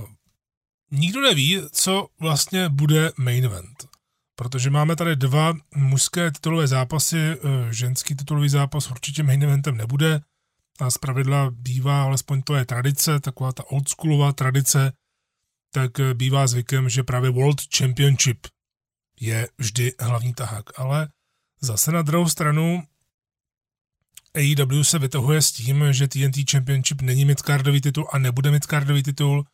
nikdo neví, co vlastně bude main event. Protože máme tady dva mužské titulové zápasy, eh, ženský titulový zápas určitě main eventem nebude a zpravidla bývá, alespoň to je tradice, taková ta oldschoolová tradice, tak eh, bývá zvykem, že právě World Championship je vždy hlavní tahák. Ale zase na druhou stranu AEW se vytahuje s tím, že TNT Championship není midcardový titul a nebude midcardový titul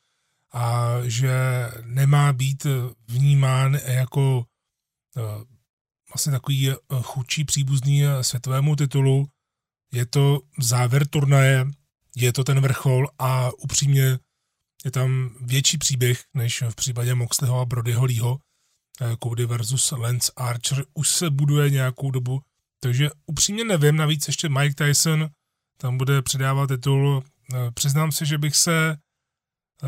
a že nemá být vnímán jako vlastně takový uh, chudší příbuzný uh, světovému titulu. Je to závěr turnaje, je to ten vrchol a upřímně je tam větší příběh, než v případě Moxleyho a Brodyho Leeho. Cody versus Lance Archer už se buduje nějakou dobu takže upřímně nevím, navíc ještě Mike Tyson tam bude předávat titul. Eh, přiznám se, že bych se eh,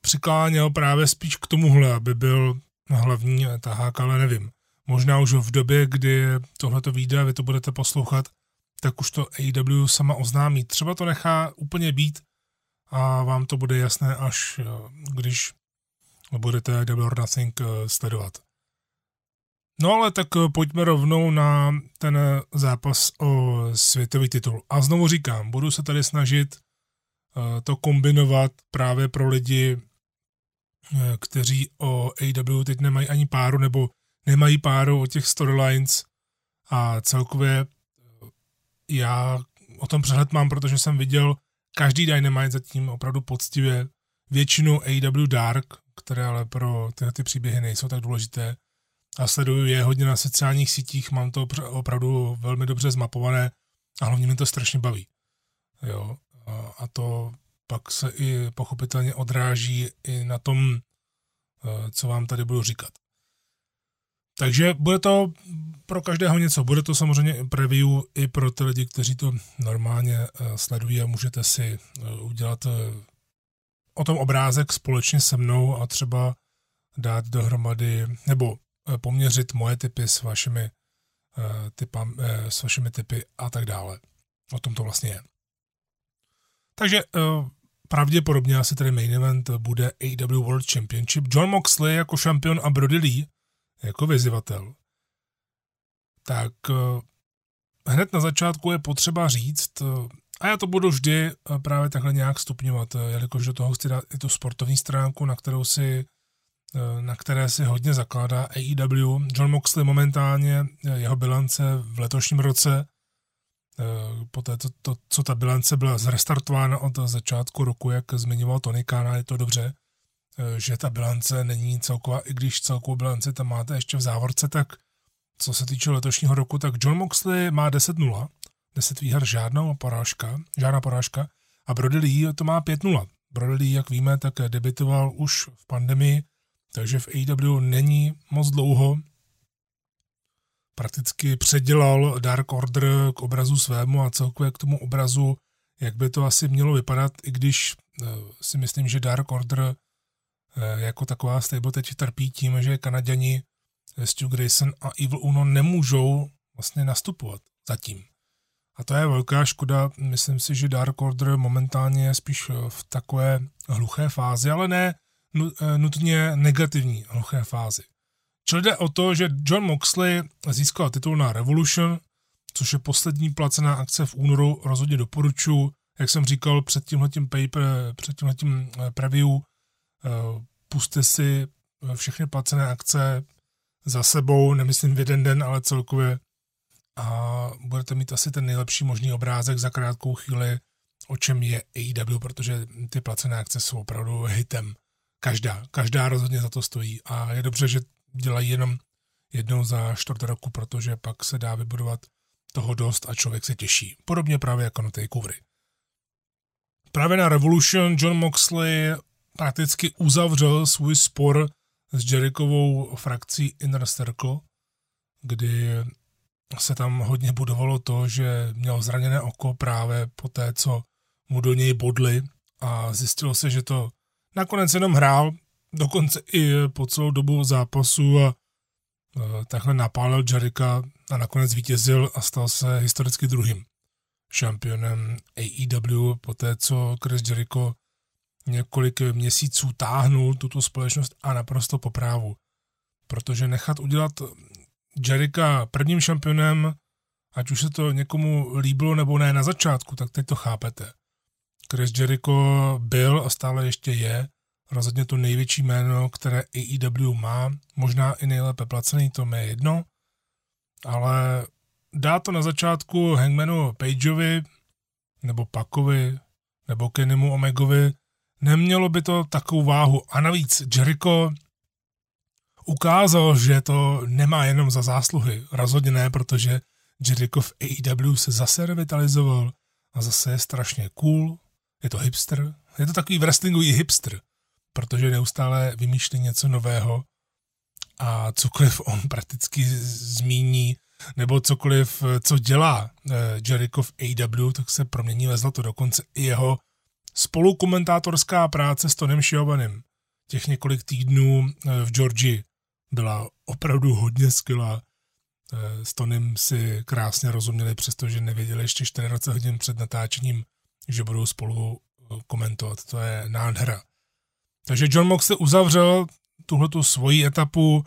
přikláněl právě spíš k tomuhle, aby byl hlavní tahák, ale nevím. Možná už v době, kdy tohle to vyjde a vy to budete poslouchat, tak už to AEW sama oznámí. Třeba to nechá úplně být a vám to bude jasné, až eh, když budete Double or Nothing sledovat. No ale tak eh, pojďme rovnou na ten eh, zápas o světový titul. A znovu říkám, budu se tady snažit eh, to kombinovat právě pro lidi, kteří o AW teď nemají ani páru, nebo nemají páru o těch storylines a celkově já o tom přehled mám, protože jsem viděl každý Dynamite zatím opravdu poctivě, většinu AW Dark, které ale pro tyhle ty příběhy nejsou tak důležité, a sleduju je hodně na sociálních sítích, mám to opravdu velmi dobře zmapované a hlavně mi to strašně baví. Jo, a to pak se i pochopitelně odráží i na tom, e, co vám tady budu říkat. Takže bude to pro každého něco. Bude to samozřejmě preview i pro ty lidi, kteří to normálně e, sledují a můžete si e, udělat o tom obrázek společně se mnou a třeba dát dohromady, nebo Eh, poměřit moje typy s vašimi, eh, eh, s vašimi typy a tak dále. O tom to vlastně je. Takže pravděpodobně asi tady main event bude AW World Championship. John Moxley jako šampion a Brody Lee jako vyzývatel. Tak hned na začátku je potřeba říct, a já to budu vždy právě takhle nějak stupňovat, jelikož do toho chci dát i tu sportovní stránku, na kterou si Eh, na které si hodně zakládá AEW. John Moxley momentálně, eh, jeho bilance v letošním roce, eh, po té, to, to, co ta bilance byla zrestartována od začátku roku, jak zmiňoval Tony Khan, je to dobře, že ta bilance není celková, i když celkovou bilanci tam máte ještě v závorce, tak co se týče letošního roku, tak John Moxley má 10-0, 10 výher, žádná porážka, žádná porážka a Brody Lee to má 5-0. Brody Lee, jak víme, tak debitoval už v pandemii, takže v AEW není moc dlouho. Prakticky předělal Dark Order k obrazu svému a celkově k tomu obrazu, jak by to asi mělo vypadat, i když eh, si myslím, že Dark Order eh, jako taková stable teď trpí tím, že Kanaděni eh, Stu Grayson a Evil Uno nemůžou vlastně nastupovat zatím. A to je velká škoda. Myslím si, že Dark Order momentálně je spíš v takové hluché fázi, ale ne Eh, nutně negativní hluché fázi. Čili jde o to, že John Moxley získal titul na Revolution, což je poslední placená akce v únoru, rozhodně doporučuji. Jak jsem říkal před tímhletím paper, před tímhletím eh, preview, eh, puste si všechny placené akce za sebou, nemyslím v jeden den, ale celkově a budete mít asi ten nejlepší možný obrázek za krátkou chvíli, o čem je AEW, protože ty placené akce jsou opravdu hitem. Každá, každá rozhodně za to stojí a je dobře, že dělají jenom jednou za čtvrt roku, protože pak se dá vybudovat toho dost a člověk se těší. Podobně právě jako na takeovery. Právě na Revolution John Moxley prakticky uzavřel svůj spor s Jerichovou frakcí Inner Circle, kdy se tam hodně budovalo to, že měl zraněné oko právě po té, co mu do něj bodli a zjistilo se, že to nakonec jenom hrál, dokonce i po celou dobu zápasu a takhle napálil Jarika a nakonec vítězil a stal se historicky druhým šampionem AEW po té, co Chris Jericho několik měsíců táhnul tuto společnost a naprosto po právu. Protože nechat udělat Jerika prvním šampionem, ať už se to někomu líbilo nebo ne na začátku, tak teď to chápete. Chris Jericho byl a stále ještě je rozhodně to největší jméno, které AEW má, možná i nejlépe placený, to mi je jedno, ale dá to na začátku Hangmanu Pageovi, nebo Pakovi, nebo Kennymu Omegovi, nemělo by to takovou váhu. A navíc Jericho ukázal, že to nemá jenom za zásluhy. Rozhodně ne, protože Jericho v AEW se zase revitalizoval a zase je strašně cool, je to hipster, je to takový wrestlingový hipster, protože neustále vymýšlí něco nového a cokoliv on prakticky zmíní, nebo cokoliv, co dělá eh, Jericho v AW, tak se promění ve zlato. Dokonce i jeho spolukomentátorská práce s Tonem Shiovanem těch několik týdnů eh, v Georgii byla opravdu hodně skvělá. Eh, s Tonem si krásně rozuměli, přestože nevěděli ještě 24 hodin před natáčením, že budou spolu komentovat. To je nádhera. Takže John Moxley uzavřel tuhletu svoji etapu,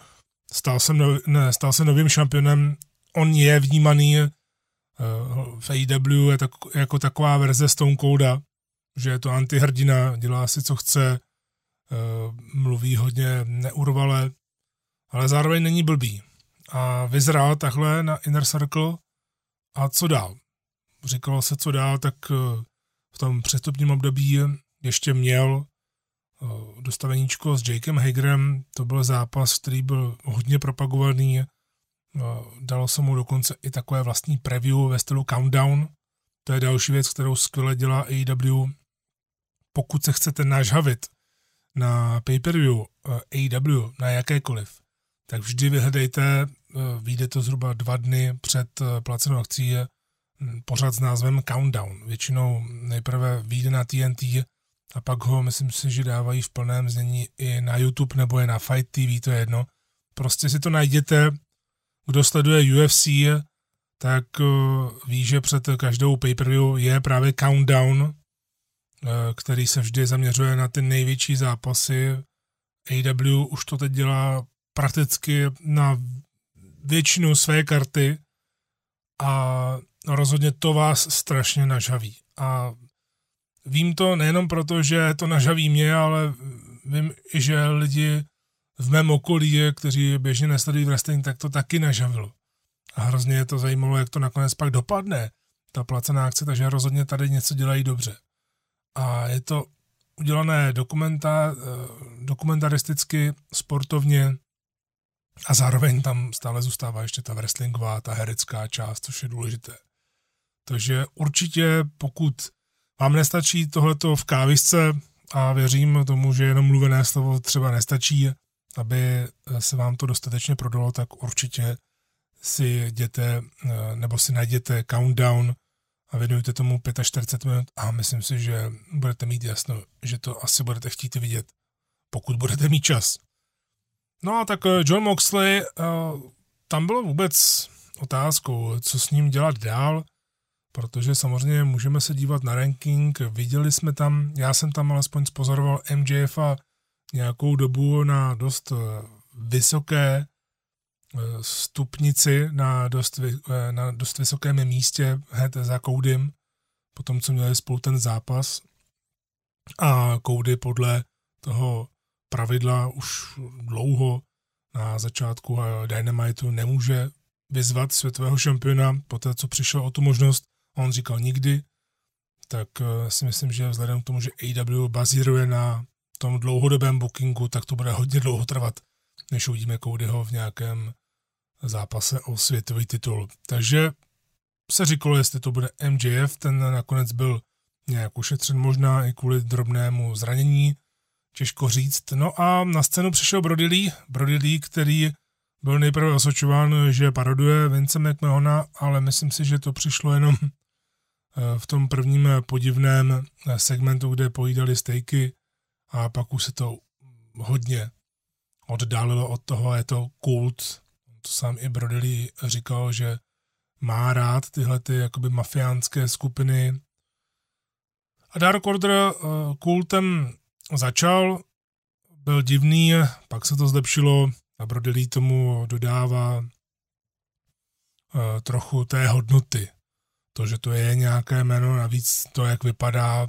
stal se, no, ne, stal se novým šampionem, on je vnímaný v AEW tak, jako taková verze Stone Colda, že je to antihrdina, dělá si, co chce, uh, mluví hodně neurvale, ale zároveň není blbý. A vyzrál takhle na Inner Circle a co dál? Říkalo se, co dál, tak uh, v tom přestupním období ještě měl Eh, dostaveníčko s Jakem Hagerem, to byl zápas, který byl hodně propagovaný, eh, dalo se mu dokonce i takové vlastní preview ve stylu Countdown, to je další věc, kterou skvěle dělá AEW. Pokud se chcete nažhavit na pay-per-view AEW, eh, na jakékoliv, tak vždy vyhledejte, vyjde to zhruba dva dny před placenou akcí, pořád s názvem Countdown. Většinou nejprve vyjde na TNT, a pak ho, myslím si, že dávají v plném znění i na YouTube nebo je na Fight TV, to je jedno. Prostě si to najděte, kdo sleduje UFC, tak uh, ví, že před každou pay-per-view je právě countdown, uh, který se vždy zaměřuje na ty největší zápasy. AW už to teď dělá prakticky na většinu své karty a rozhodně to vás strašně nažaví. A Vím to nejenom proto, že to nažaví mě, ale vím, že lidi v mém okolí, kteří běžně nesledují wrestling, tak to taky nažavilo. A hrozně je to zajímalo, jak to nakonec pak dopadne, ta placená akce, takže rozhodně tady něco dělají dobře. A je to udělané dokumenta, eh, dokumentaristicky, sportovně a zároveň tam stále zůstává ještě ta wrestlingová, ta herecká část, což je důležité. Takže určitě, pokud vám nestačí tohleto v kávisce a věřím tomu, že jenom mluvené slovo třeba nestačí, aby se vám to dostatečně prodalo, tak určitě si jděte nebo si najděte countdown a věnujte tomu 45 minut a myslím si, že budete mít jasno, že to asi budete chtít vidět, pokud budete mít čas. No a tak eh, John Moxley, eh, tam bylo vůbec otázkou, co s ním dělat dál protože samozřejmě můžeme se dívat na ranking, viděli jsme tam, já jsem tam alespoň spozoroval MJF a nějakou dobu na dost eh, vysoké eh, stupnici, na dost, eh, na dost vysokém místě hned za Koudym, potom co měli spolu ten zápas. A Koudy podle toho pravidla už dlouho na začátku Dynamitu nemůže vyzvat světového šampiona, poté co přišel o tu možnost, on říkal nikdy, tak eh, si myslím, že vzhledem k tomu, že AW bazíruje na tom dlouhodobém bookingu, tak to bude hodně dlouho trvat, než uvidíme Codyho v nějakém zápase o světový titul. Takže se říkalo, jestli to bude MJF, ten nakonec byl nějak ušetřen možná i kvůli drobnému zranění, těžko říct. No a na scénu přišel Brody Lee, Brody Lee, který byl nejprve osočován, že paroduje Vince McMahona, ale myslím si, že to přišlo jenom v tom prvním podivném segmentu, kde pojídali stejky a pak už se to hodně oddálilo od toho, je to kult. To sám i Brodely říkal, že má rád tyhle ty jakoby mafiánské skupiny. A Dark Order uh, kultem začal, byl divný, pak se to zlepšilo a Brodely tomu dodává uh, trochu té hodnoty. To, že to je nějaké jméno, navíc to, jak vypadá,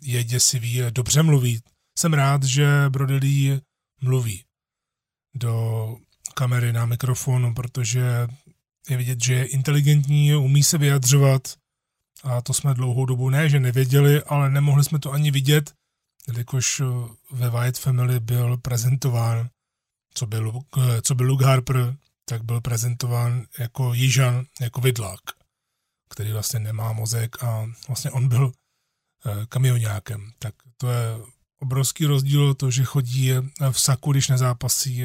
je děsivý, dobře mluví. Jsem rád, že Brodely mluví do kamery na mikrofonu, protože je vidět, že je inteligentní, umí se vyjadřovat a to jsme dlouhou dobu ne, že nevěděli, ale nemohli jsme to ani vidět, jelikož ve White Family byl prezentován, co byl, co byl Luke Harper, tak byl prezentován jako Jižan, jako vidlák, který vlastně nemá mozek a vlastně on byl eh, kamionákem. Tak to je obrovský rozdíl to, že chodí v saku, když nezápasí.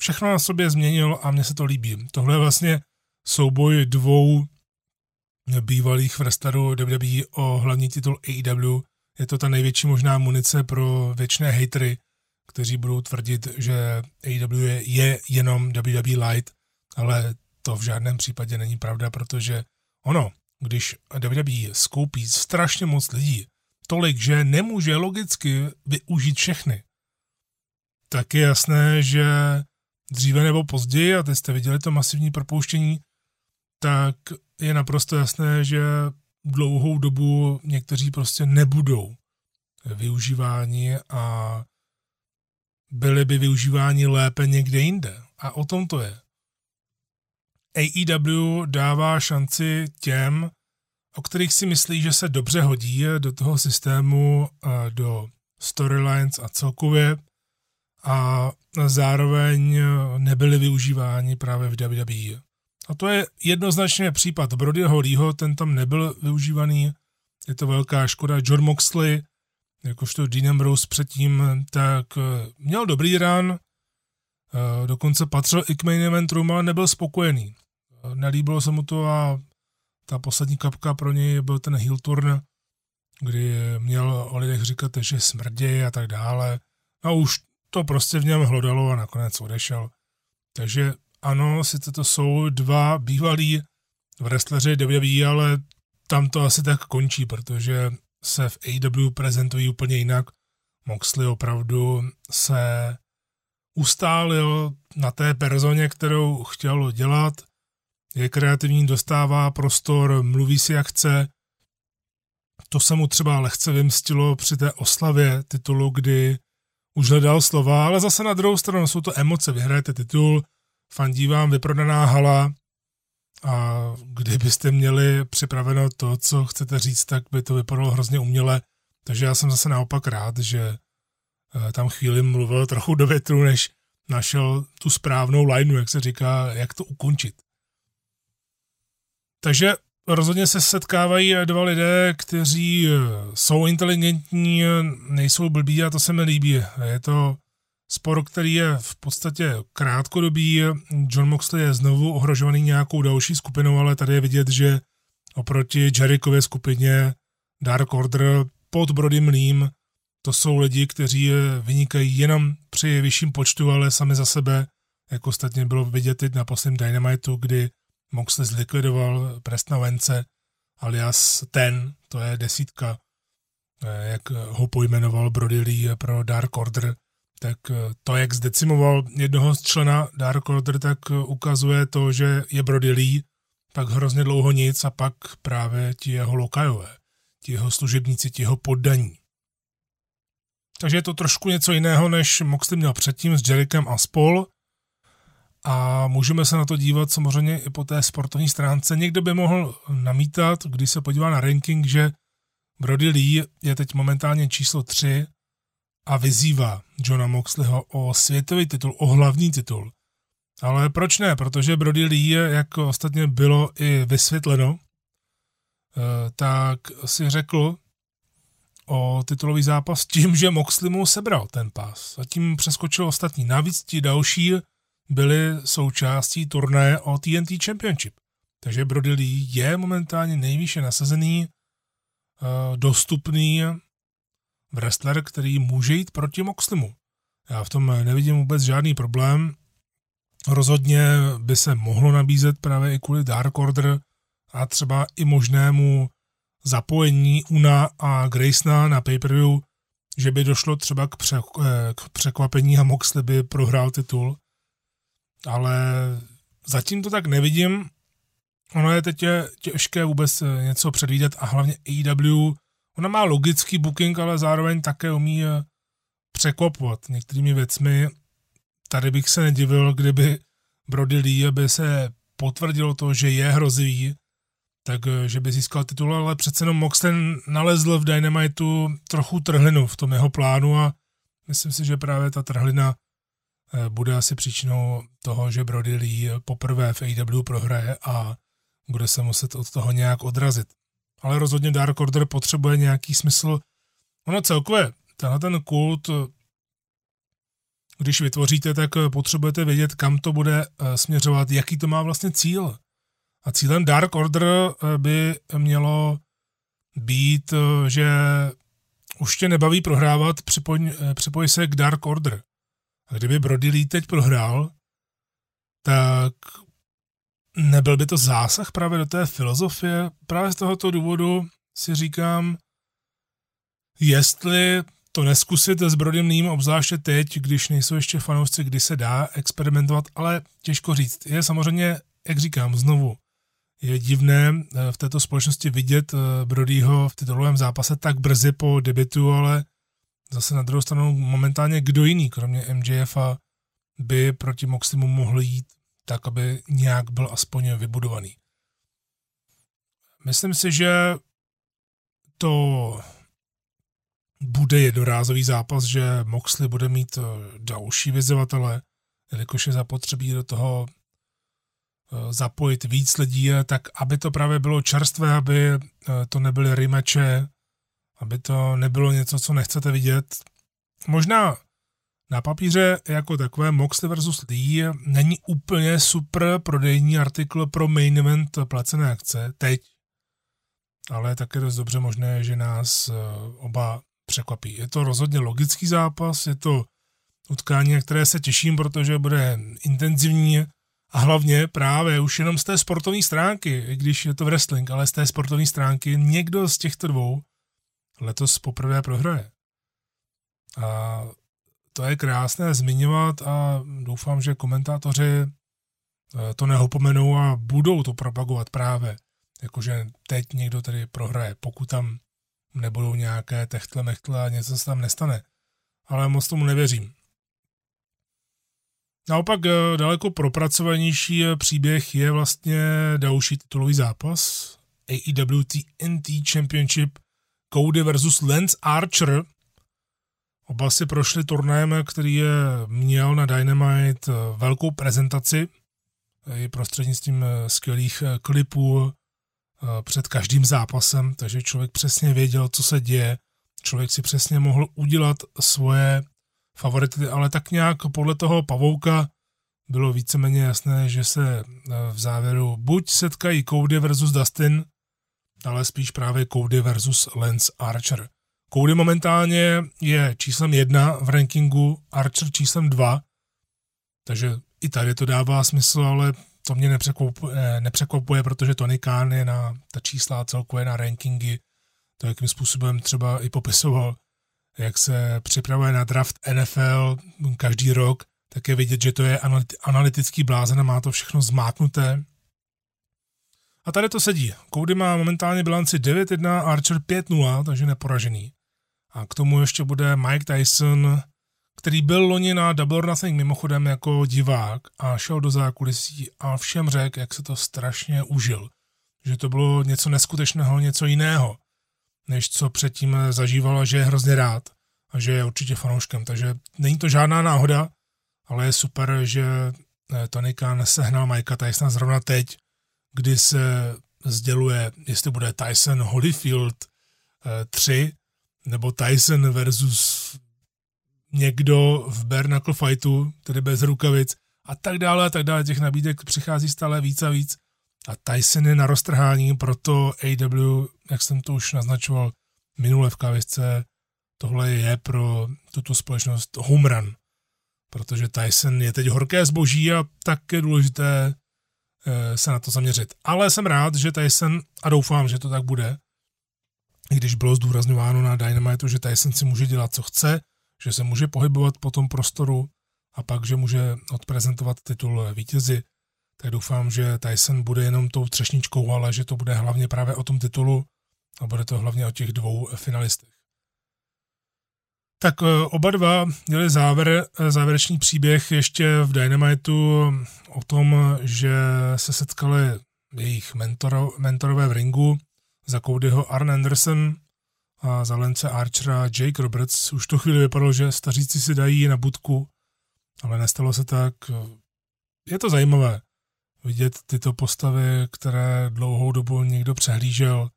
Všechno na sobě změnil a mně se to líbí. Tohle je vlastně souboj dvou bývalých wrestlerů WWE o hlavní titul AEW. Je to ta největší možná munice pro věčné hatery, kteří budou tvrdit, že AEW je, je jenom WWE Light, ale to v žádném případě není pravda, protože ono, když WWE skoupí strašně moc lidí, tolik, že nemůže logicky využít všechny, tak je jasné, že dříve nebo později, a teď jste viděli to masivní propouštění, tak je naprosto jasné, že dlouhou dobu někteří prostě nebudou využíváni a byli by využíváni lépe někde jinde. A o tom to je. AEW dává šanci těm, o kterých si myslí, že se dobře hodí do toho systému, do storylines a celkově a zároveň nebyly využíváni právě v WWE. A to je jednoznačně případ Brodyho Leeho, ten tam nebyl využívaný, je to velká škoda. John Moxley, jakožto Dean Ambrose předtím, tak eh, měl dobrý run, eh, dokonce patřil i k main eventům, ale nebyl spokojený. Eh, nelíbilo se mu to a ta poslední kapka pro něj byl ten heel turn, kdy měl o lidech říkat, že smrdí a tak dále. A už to prostě v něm hlodalo a nakonec odešel. Takže ano, sice to jsou dva bývalí wrestleři WWE, ale tam to asi tak končí, protože se v AW prezentují úplně jinak. Moxley opravdu se ustálil na té personě, kterou chtěl dělat, je kreativní, dostává prostor, mluví si jak chce. To se mu třeba lehce vymstilo při té oslavě titulu, kdy už hledal slova, ale zase na druhou stranu jsou to emoce, vyhrajete titul, fandí vám vyprodaná hala a kdybyste měli připraveno to, co chcete říct, tak by to vypadalo hrozně uměle. Takže já jsem zase naopak rád, že eh, tam chvíli mluvil trochu do větru, než našel tu správnou lineu, jak se říká, jak to ukončit. Takže rozhodně se setkávají dva lidé, kteří eh, jsou inteligentní, nejsou blbí a to se mi líbí. Je to spor, který je v podstatě krátkodobý. John Moxley je znovu ohrožovaný nějakou další skupinou, ale tady je vidět, že oproti Jerickové skupině Dark Order pod Brodym Leem, to jsou lidi, kteří vynikají jenom při vyšším počtu, ale sami za sebe, jako ostatně bylo vidět teď na posledním Dynamitu, kdy Moxley zlikvidoval Prestna Vence, alias ten, to je desítka, eh, jak ho pojmenoval Brody Lee pro Dark Order, tak eh, to, jak zdecimoval jednoho z člena Dark Order, tak eh, ukazuje to, že je Brody Lee, pak hrozně dlouho nic a pak právě ti jeho lokajové, ti jeho služebníci, ti jeho poddaní. Takže je to trošku něco jiného, než Moxley měl předtím s Jerickem a spol. A můžeme se na to dívat samozřejmě i po té sportovní stránce. Někdo by mohl namítat, když se podívá na ranking, že Brody Lee je teď momentálně číslo 3 a vyzývá Johna Moxleyho o světový titul, o hlavní titul. Ale proč ne? Protože Brody Lee, jak ostatně bylo i vysvětleno, eh, tak si řekl o titulový zápas tím, že Moxley mu sebral ten pás a tím přeskočil ostatní. Navíc ti další byli součástí turnaje o TNT Championship. Takže Brody Lee je momentálně nejvýše nasazený, eh, dostupný wrestler, který může jít proti Moxlimu. Já v tom nevidím vůbec žádný problém. Rozhodně by se mohlo nabízet právě i kvůli Dark Order a třeba i možnému zapojení Una a Gracena na pay-per-view, že by došlo třeba k, pře- eh, k překvapení a Moxley by prohrál titul. Ale zatím to tak nevidím. Ono je teď těžké vůbec eh, něco předvídat a hlavně AEW, ona má logický booking, ale zároveň také umí eh, překvapovat některými věcmi. Tady bych se nedivil, kdyby Brody Lee by se potvrdilo to, že je hrozivý, tak eh, by získal titul, ale přece jenom Moxley nalezl v Dynamitu trochu trhlinu v tom jeho plánu a myslím si, že právě ta trhlina bude asi příčinou toho, že Brody Lee poprvé v AEW prohraje a bude se muset od toho nějak odrazit. Ale rozhodně Dark Order potřebuje nějaký smysl. Ono celkově, tenhle ten kult, když vytvoříte, tak potřebujete vědět, kam to bude eh, směřovat, jaký to má vlastně cíl. A cílem Dark Order eh, by mělo být, eh, že už tě nebaví prohrávat, připoj, připoj se k Dark Order. A kdyby Brody Lee teď prohrál, tak nebyl by to zásah právě do té filozofie? Právě z tohoto důvodu si říkám, jestli to neskusit s Brodym Leem, obzvláště teď, když nejsou ještě fanoušci, kdy se dá experimentovat, ale těžko říct. Je samozřejmě, jak říkám, znovu, je divné eh, v této společnosti vidět eh, Brodyho v titulovém zápase tak brzy po debitu, ale zase na druhou stranu momentálně kdo jiný, kromě MJF by proti Moxlimu mohl jít tak, aby nějak byl aspoň vybudovaný. Myslím si, že to bude jednorázový zápas, že Moxley bude mít eh, další vyzývatele, jelikož je zapotřebí do toho eh, zapojit víc lidí, tak aby to právě bylo čerstvé, aby eh, to nebyly rematche, aby to nebylo něco, co nechcete vidět. Možná na papíře jako takové Moxley versus Lee není úplně super prodejní artikl pro main event placené akce teď, ale také dost dobře možné, že nás oba překvapí. Je to rozhodně logický zápas, je to utkání, na které se těším, protože bude intenzivní a hlavně právě už jenom z té sportovní stránky, i když je to wrestling, ale z té sportovní stránky někdo z těchto dvou letos poprvé prohraje. A to je krásné zmiňovat a doufám, že komentátoři eh, to nehopomenou a budou to propagovat právě. Jakože teď někdo tady prohraje, pokud tam nebudou nějaké techtle mechtle a něco se tam nestane. Ale moc tomu nevěřím. Naopak eh, daleko propracovanější eh, příběh je vlastně další titulový zápas AEW TNT Championship Cody versus Lance Archer. Oba si prošli turnajem, který je měl na Dynamite eh, velkou prezentaci i prostřednictvím skvělých klipů, Eh, před každým zápasem, takže člověk přesně věděl, co se děje. Člověk si přesně mohl udělat svoje favority, ale tak nějak podle toho pavouka bylo víceméně jasné, že se eh, v závěru buď setkají Cody versus Dustin, ale spíš právě Cody versus Lance Archer. Cody momentálně je číslem jedna v rankingu, Archer číslem dva, takže i tady to dává smysl, ale to mě nepřekvapuje, eh, nepřekvapuje, protože Tony Khan je na ta čísla celkově na rankingy, to jakým způsobem třeba i popisoval, jak se připravuje na draft NFL každý rok, tak je vidět, že to je analytický blázen a má to všechno zmátnuté. A tady to sedí. Cody má momentálně bilanci 9-1, Archer 5-0, takže neporažený. A k tomu ještě bude Mike Tyson který byl loni na Double or Nothing mimochodem jako divák a šel do zákulisí a všem řekl, jak se to strašně užil. Že to bylo něco neskutečného, něco jiného, než co předtím zažívala, že je hrozně rád a že je určitě fanouškem. Takže není to žádná náhoda, ale je super, že eh, Tony Khan sehnal Mikea Tysona zrovna teď, kdy se sděluje, jestli bude Tyson Holyfield 3 eh, nebo Tyson versus někdo v bare knuckle fightu, tedy bez rukavic, a tak dále a tak dále. Těch nabídek přichází stále víc a víc a Tyson je na roztrhání, proto AW, jak jsem to už naznačoval minule v kávisce, tohle je pro tuto společnost home run, protože Tyson je teď horké zboží a tak je důležité se na to zaměřit. Ale jsem rád, že Tyson, a doufám, že to tak bude, když bylo zdůrazňováno na Dynamitu, že Tyson si může dělat, co chce, že se může pohybovat po tom prostoru a pak, že může odprezentovat titul vítězi, tak doufám, že Tyson bude jenom tou třešničkou, ale že to bude hlavně právě o tom titulu a bude to hlavně o těch dvou finalistech. Tak eh, oba dva měli závěr, eh, závěrečný příběh ještě v Dynamitu o tom, že se setkali jejich mentor, mentorové v ringu za Codyho Arn Anderson a za Lence Archera Jake Roberts. Už to chvíli vypadalo, že staříci si dají na budku, ale nestalo se tak. Je to zajímavé vidět tyto postavy, které dlouhou dobu někdo přehlížel,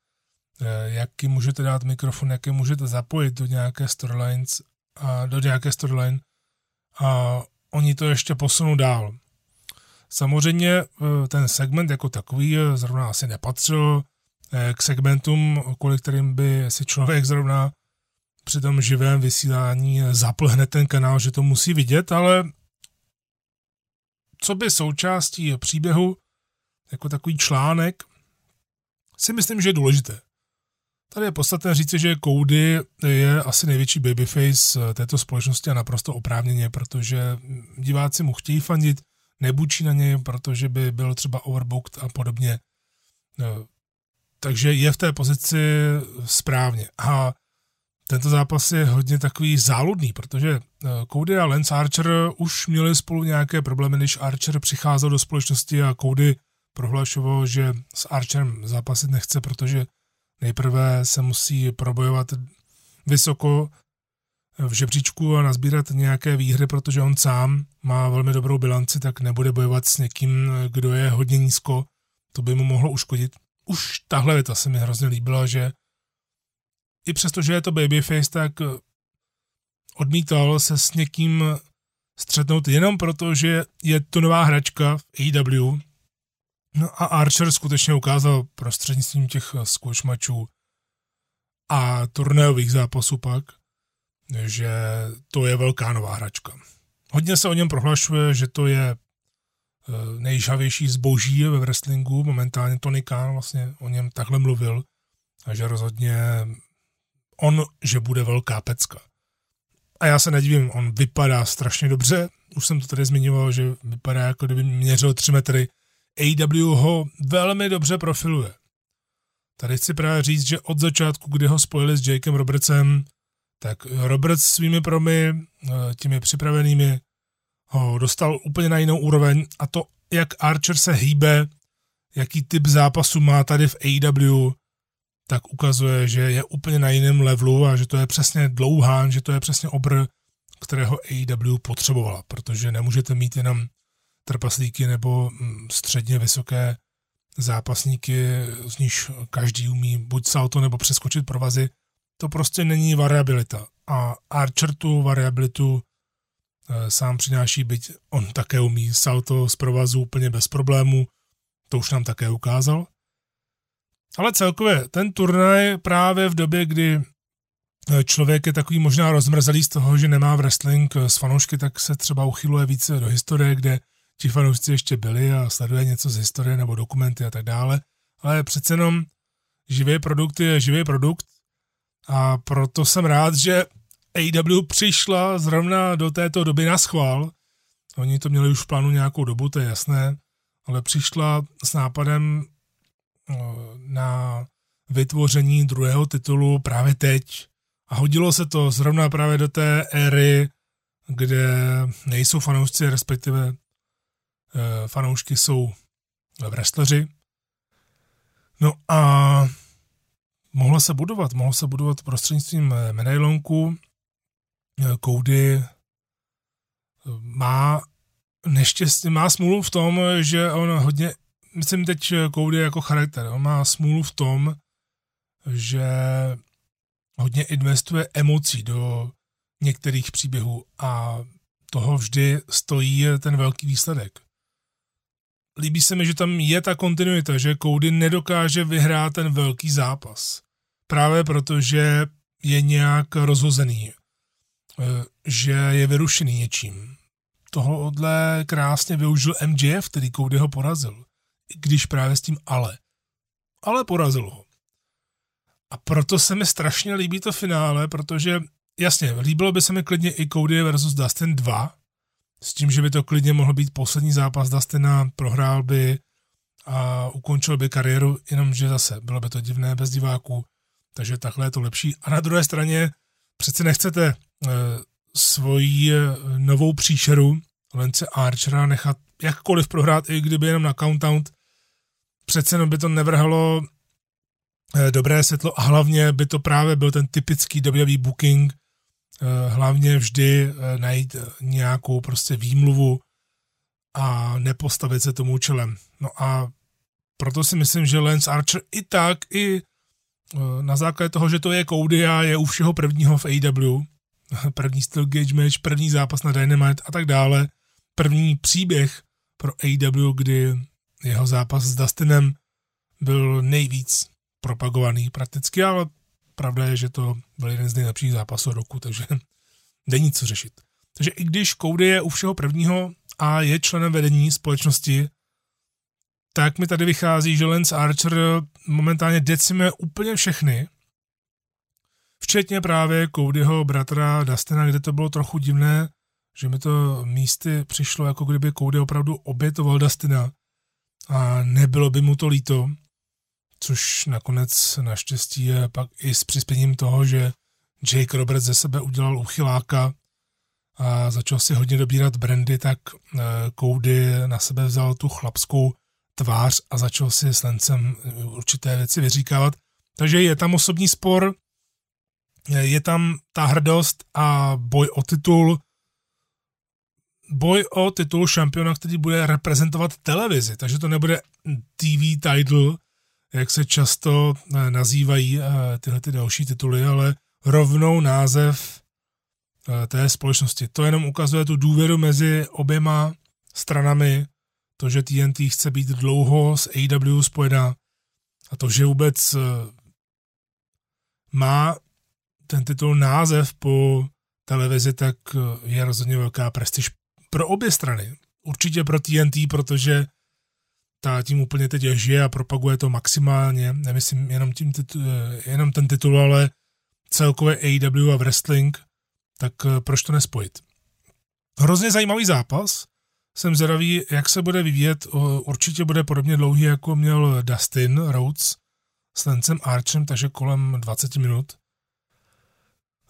eh, jak jim můžete dát mikrofon, jak je můžete zapojit do nějaké storylines a do nějaké storyline a oni to ještě posunou dál. Samozřejmě eh, ten segment jako takový zrovna asi nepatřil eh, k segmentům, kvůli kterým by si člověk zrovna při tom živém vysílání zapl hned ten kanál, že to musí vidět, ale co by součástí příběhu, jako takový článek, si myslím, že je důležité. Tady je podstatné říci, že Cody je asi největší babyface této společnosti a naprosto oprávněně, protože diváci mu chtějí fandit, nebučí na něj, protože by byl třeba overbooked a podobně. No, takže je v té pozici správně. A tento zápas je hodně takový záludný, protože eh, Cody a Lance Archer už měli spolu nějaké problémy, když Archer přicházel do společnosti a Cody prohlašoval, že s Archerem zápasit nechce, protože nejprve se musí probojovat vysoko v žebříčku a nazbírat nějaké výhry, protože on sám má velmi dobrou bilanci, tak nebude bojovat s někým, kdo je hodně nízko. To by mu mohlo uškodit. Už tahle věta se mi hrozně líbila, že i přesto, že je to babyface, tak odmítal se s někým střetnout jenom proto, že je to nová hračka v AEW. No a Archer skutečně ukázal prostřednictvím těch eh, matchů a turnajových zápasů pak, že to je velká nová hračka. Hodně se o něm prohlašuje, že to je eh, nejžavější zboží ve wrestlingu, momentálně Tony Khan vlastně o něm takhle mluvil, a že rozhodně on, že bude velká pecka. A já se nedivím, on vypadá strašně dobře, už jsem to tady zmiňoval, že vypadá jako kdyby měřil 3 metry. AW ho velmi dobře profiluje. Tady chci právě říct, že od začátku, kdy ho spojili s Jakem Robertsem, tak Roberts svými promy, eh, těmi připravenými, ho dostal úplně na jinou úroveň a to, jak Archer se hýbe, jaký typ zápasu má tady v AW, tak ukazuje, že je úplně na jiném levelu a že to je přesně dlouhán, že to je přesně obr, kterého AEW potřebovala, protože nemůžete mít jenom trpaslíky nebo mm, středně vysoké zápasníky, z níž každý umí buď salto nebo přeskočit provazy. To prostě není variabilita. A Archer tu variabilitu e, sám přináší, byť on také umí salto z provazu úplně bez problému, to už nám také ukázal. Ale celkově ten turnaj právě v době, kdy eh, člověk je takový možná rozmrzelý z toho, že nemá wrestling s fanoušky, tak se třeba uchyluje více do historie, kde ti fanoušci ještě byli a sleduje něco z historie nebo dokumenty a tak dále. Ale přece jenom živý produkt je živý produkt a proto jsem rád, že AW přišla zrovna do této doby na schvál. Oni to měli už v plánu nějakou dobu, to je jasné, ale přišla s nápadem na vytvoření druhého titulu právě teď. A hodilo se to zrovna právě do té éry, kde nejsou fanoušci, respektive eh, fanoušky jsou wrestleri. No a mohlo se budovat, mohlo se budovat prostřednictvím eh, medailonku. Eh, Cody má neštěstí, má smůlu v tom, že on hodně myslím teď Cody jako charakter. On má smůlu v tom, že hodně investuje emocí do některých příběhů a toho vždy stojí ten velký výsledek. Líbí se mi, že tam je ta kontinuita, že Cody nedokáže vyhrát ten velký zápas. Právě protože je nějak rozhozený, eh, že je vyrušený něčím. Tohle krásně využil MJF, který ho porazil. I když právě s tím ale. Ale porazil ho. A proto se mi strašně líbí to finále, protože jasně, líbilo by se mi klidně i Cody versus Dustin 2, s tím, že by to klidně mohl být poslední zápas Dustina, prohrál by a ukončil by kariéru, jenomže zase bylo by to divné bez diváků, takže takhle je to lepší. A na druhé straně přece nechcete e, svoji e, novou příšeru Lence Archera nechat jakkoliv prohrát, i kdyby jenom na countdown. Přece jenom by to nevrhalo e, dobré světlo a hlavně by to právě byl ten typický booking, e, hlavně vždy e, najít nějakou prostě výmluvu a nepostavit se tomu čelem. No a proto si myslím, že Lance Archer i tak, i Eh, na základě toho, že to je Cody a je u všeho prvního v AEW, první Steel Gage match, první zápas na Dynamite a tak dále, první příběh pro AEW, kdy jeho zápas s Dustinem byl nejvíc propagovaný prakticky, ale pravda je, že to byl jeden z nejlepších zápasů roku, takže není co řešit. Takže i když Cody je u všeho prvního a je členem vedení společnosti, tak mi tady vychází, že Lance Archer momentálně decimuje úplně všechny, včetně právě Codyho bratra Dustina, kde to bylo trochu divné, že mi to místy přišlo, jako kdyby Cody opravdu obětoval Dustina a nebylo by mu to líto, což nakonec naštěstí je pak i s přispěním toho, že Jake Roberts ze sebe udělal uchyláka a začal si hodně dobírat brandy, tak eh, Cody na sebe vzal tu chlapskou tvář a začal si s Lencem eh, určité věci vyříkávat. Takže je tam osobní spor, je tam ta hrdost a boj o titul, boj o titul šampiona, který bude reprezentovat televizi, takže to nebude TV title, jak se často eh, nazývají eh, tyhle ty další tituly, ale rovnou název té společnosti. To jenom ukazuje tu důvěru mezi oběma stranami to, že TNT chce být dlouho s AW spojená a to, že vůbec eh, má ten titul název po televizi, tak eh, je rozhodně velká prestiž pro obě strany. Určitě pro TNT, protože ta tím úplně teď žije a propaguje to maximálně, nemyslím jenom, tím titul, eh, jenom ten titul, ale celkově AEW a wrestling, tak proč to nespojit? Hrozně zajímavý zápas, jsem zvědavý, jak se bude vyvíjet. Určitě bude podobně dlouhý, jako měl Dustin Rhodes s Lencem Archem, takže kolem 20 minut.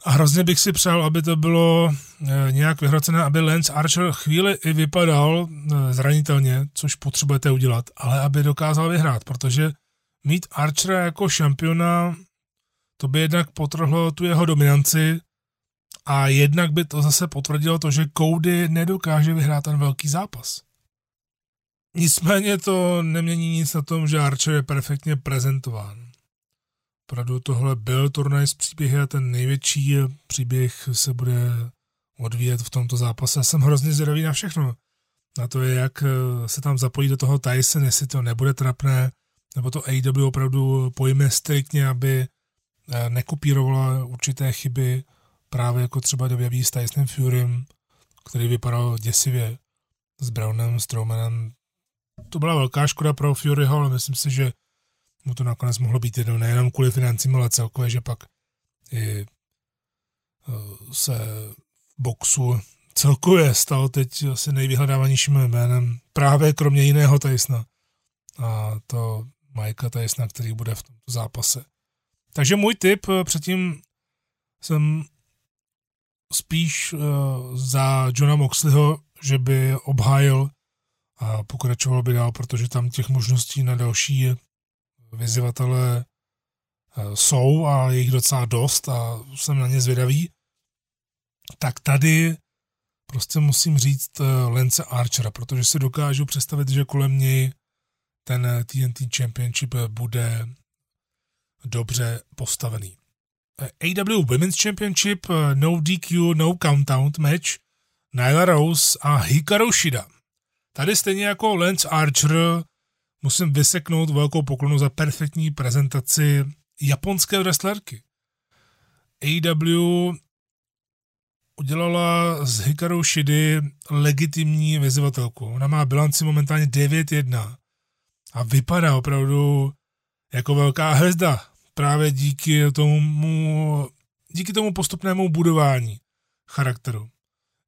A hrozně bych si přál, aby to bylo e, nějak vyhrocené, aby Lance Archer chvíli i vypadal e, zranitelně, což potřebujete udělat, ale aby dokázal vyhrát, protože mít Archera jako šampiona, to by jednak potrhlo tu jeho dominanci, a jednak by to zase potvrdilo to, že Cody nedokáže vyhrát ten velký zápas. Nicméně to nemění nic na tom, že Archer je perfektně prezentován. Opravdu tohle byl turnaj z příběhy a ten největší příběh se bude odvíjet v tomto zápase. Jsem hrozně zvědavý na všechno. Na to je, jak se tam zapojí do toho Tyson, jestli to nebude trapné, nebo to AW opravdu pojme striktně, aby nekopírovala určité chyby právě jako třeba objeví s Tysonem Furym, který vypadal děsivě s Brownem, Strowmanem. To byla velká škoda pro Furyho, ale myslím si, že mu to nakonec mohlo být jedno, nejenom kvůli financím, ale celkově, že pak i e, se v boxu celkově stal teď asi nejvyhledávanějším jménem, právě kromě jiného Tysona. A to Mikea Tysona, který bude v tomto zápase. Takže můj tip, e, předtím jsem spíš uh, za Johna Moxleyho, že by obhájil a pokračoval by dál, protože tam těch možností na další vyzývatele uh, jsou a je jich docela dost a jsem na ně zvědavý. Tak tady prostě musím říct uh, Lance Archera, protože si dokážu představit, že kolem něj ten TNT Championship bude dobře postavený. AW Women's Championship, no DQ, no countdown match. Nyla Rose a Hikaru Shida. Tady stejně jako Lance Archer musím vyseknout velkou poklonu za perfektní prezentaci japonské wrestlerky. AEW udělala z Hikaru Shidy legitimní vyzývatelku. Ona má bilanci momentálně 9-1 a vypadá opravdu jako velká hvězda právě díky tomu, díky tomu postupnému budování charakteru.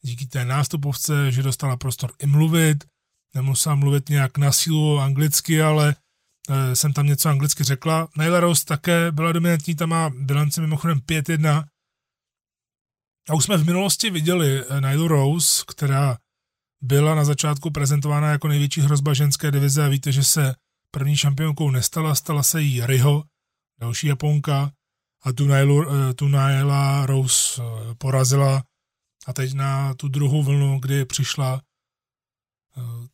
Díky té nástupovce, že dostala prostor i mluvit, nemusela mluvit nějak na sílu anglicky, ale e, jsem tam něco anglicky řekla. Nyla Rose také byla dominantní, tam má bilanci mimochodem 5-1. A už jsme v minulosti viděli e, Nyla Rose, která byla na začátku prezentována jako největší hrozba ženské divize a víte, že se první šampionkou nestala, stala se jí Riho, další Japonka a tu, Nylu, e, tu Nyla Rose porazila a teď na tu druhou vlnu, kdy přišla Eh,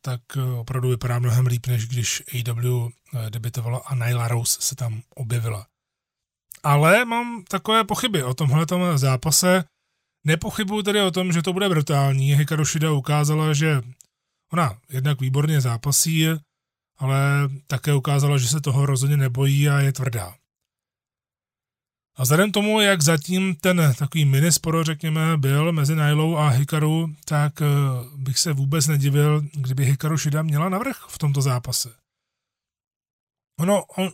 tak eh, opravdu vypadá mnohem líp, než když AW eh, debitovala a Nyla Rose se tam objevila. Ale mám takové pochyby o tomhle zápase. Nepochybuju tedy o tom, že to bude brutální. Hikaru Shida ukázala, že ona jednak výborně zápasí, ale také ukázala, že se toho rozhodně nebojí a je tvrdá. A vzhledem tomu, jak zatím ten takový minisporo, řekněme, byl mezi Nailou a Hikaru, tak uh, bych se vůbec nedivil, kdyby Hikaru Shida měla navrh v tomto zápase. Ono on,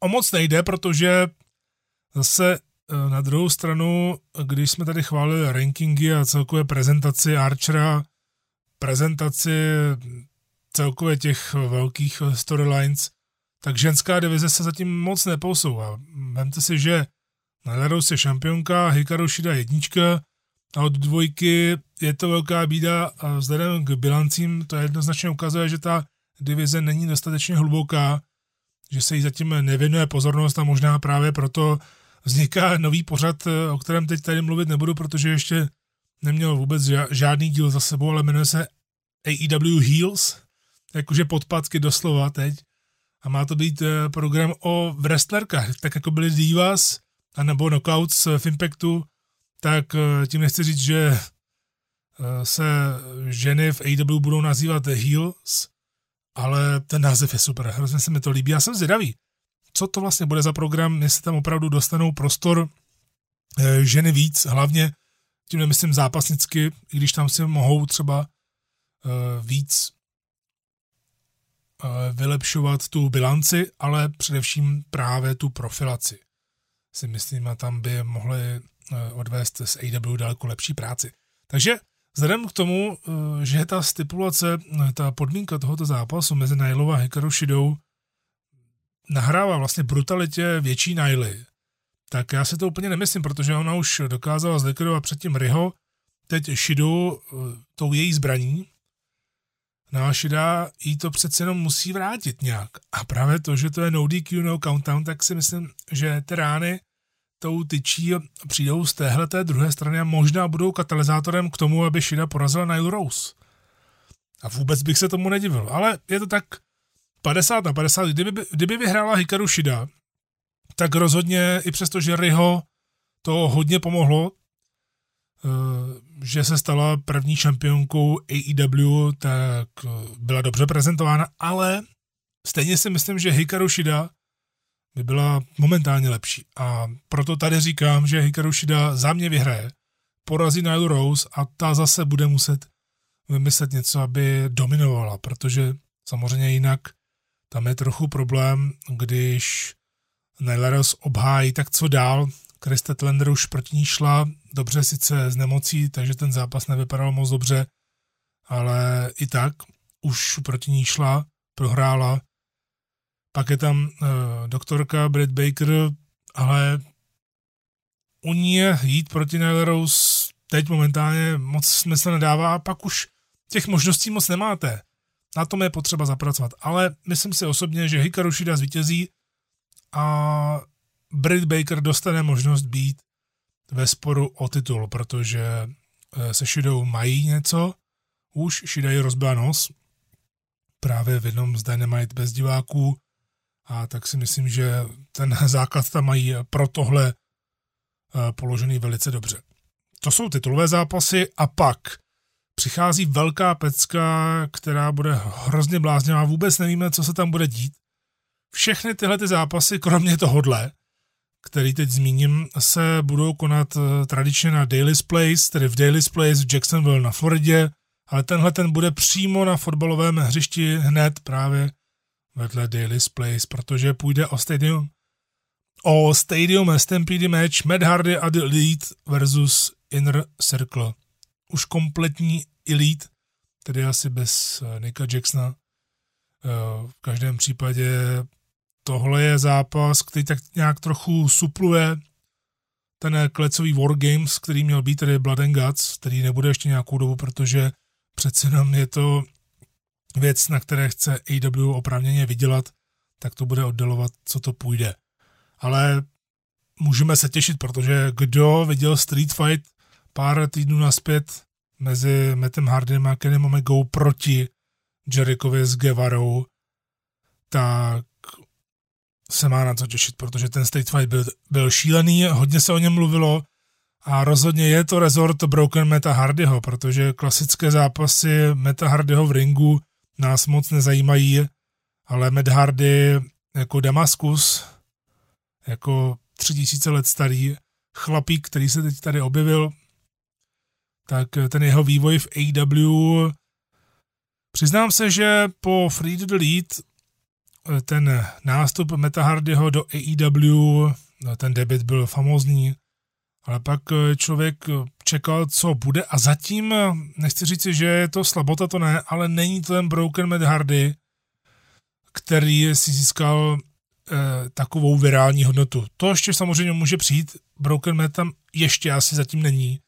o moc nejde, protože zase uh, na druhou stranu, když jsme tady chválili rankingy a celkové prezentaci Archera, prezentaci celkově těch velkých storylines, tak ženská divize se zatím moc neposouvá. Vemte si, že Nadarou se šampionka, Hikaru Shida jednička a od dvojky je to velká bída a vzhledem k bilancím to jednoznačně ukazuje, že ta divize není dostatečně hluboká, že se jí zatím nevěnuje pozornost a možná právě proto vzniká nový pořad, o kterém teď tady mluvit nebudu, protože ještě neměl vůbec žádný díl za sebou, ale jmenuje se AEW Heels, jakože podpadky doslova teď. A má to být eh, program o wrestlerkách, tak jako byly Divas, anebo knockouts v Impactu, tak eh, tím nechci říct, že eh, se ženy v AW budou nazývat Heels, ale ten název je super, hrozně se mi to líbí. Já jsem zvědavý, co to vlastně bude za program, jestli tam opravdu dostanou prostor eh, ženy víc, hlavně tím nemyslím zápasnicky, i když tam si mohou třeba víc vylepšovat tu bilanci, ale především právě tu profilaci si myslím, a tam by mohli eh, odvést s AW daleko lepší práci. Takže vzhledem k tomu, eh, že ta stipulace, eh, ta podmínka tohoto zápasu mezi Nailou a Hikaru Shidou nahrává vlastně brutalitě větší Naily, tak já si to úplně nemyslím, protože ona už dokázala zlikvidovat předtím Riho, teď Shidu tou její zbraní, No a Shida jí to přece jenom musí vrátit nějak. A právě to, že to je no DQ, no countdown, tak si myslím, že ty rány tou tyčí přijdou z téhle té druhé strany a možná budou katalyzátorem k tomu, aby Shida porazila Nile Rose. A vůbec bych se tomu nedivil. Ale je to tak 50 na 50. Kdyby, kdyby vyhrála Hikaru Shida, tak rozhodně i přesto, že Riho to hodně pomohlo, eh, že se stala první šampionkou AEW, tak eh, byla dobře prezentována, ale stejně si myslím, že Hikaru Shida by byla momentálně lepší. A proto tady říkám, že Hikaru Shida za mě vyhraje, porazí Nyla Rose a ta zase bude muset vymyslet něco, aby dominovala, protože samozřejmě jinak tam je trochu problém, když Nyla Rose obhájí, tak co dál? Krista Tlender už proti ní šla, dobře sice z nemocí, takže ten zápas nevypadal moc dobře, ale i tak už proti ní šla, prohrála, pak je tam uh, doktorka Brett Baker, ale u ní jít proti Nyla Rose teď momentálně moc smysl nedává a pak už těch možností moc nemáte. Na tom je potřeba zapracovat. Ale myslím si osobně, že Hikaru Shida zvítězí a Britt Baker dostane možnost být ve sporu o titul, protože eh, se Shidou mají něco. Už Shida je rozbila nos. Právě v jednom z Dynamite bez diváků a tak si myslím, že ten základ tam mají pro tohle eh, položený velice dobře. To jsou titulové zápasy a pak přichází velká pecka, která bude hrozně bláznivá, vůbec nevíme, co se tam bude dít. Všechny tyhle ty zápasy, kromě tohohle, který teď zmíním, se budou konat eh, tradičně na Daily's Place, tedy v Daily's Place v Jacksonville na Floridě, ale tenhle ten bude přímo na fotbalovém hřišti hned právě vedle Daily's Place, protože půjde o stadium o Stadium Stampede match Matt Hardy a The Elite versus Inner Circle. Už kompletní Elite, tedy asi bez uh, Nicka Jacksona. Uh, v každém případě tohle je zápas, který tak nějak trochu supluje ten klecový Wargames, který měl být tedy Blood and Guts, který nebude ještě nějakou dobu, protože přece jenom je to věc, na které chce AW oprávněně vydělat, tak to bude oddalovat, co to půjde. Ale můžeme se těšit, protože kdo viděl Street Fight pár týdnů naspět mezi Mattem Hardym a Kenny Omegou proti Jerichovi s Guevarou, tak se má na co těšit, protože ten Street Fight byl, byl šílený, hodně se o něm mluvilo a rozhodně je to rezort Broken Meta Hardyho, protože klasické zápasy Meta Hardyho v ringu nás moc nezajímají, ale Matt Hardy jako Damaskus, jako tři tisíce let starý chlapík, který se teď tady objevil, tak ten jeho vývoj v AW Přiznám se, že po Free to Delete ten nástup Meta Hardyho do AEW, ten debit byl famózní, ale pak člověk čekal, co bude a zatím, nechci říct, že je to slabota, to ne, ale není to ten Broken Matt Hardy, který si získal eh, takovou virální hodnotu. To ještě samozřejmě může přijít, Broken Matt tam ještě asi zatím není,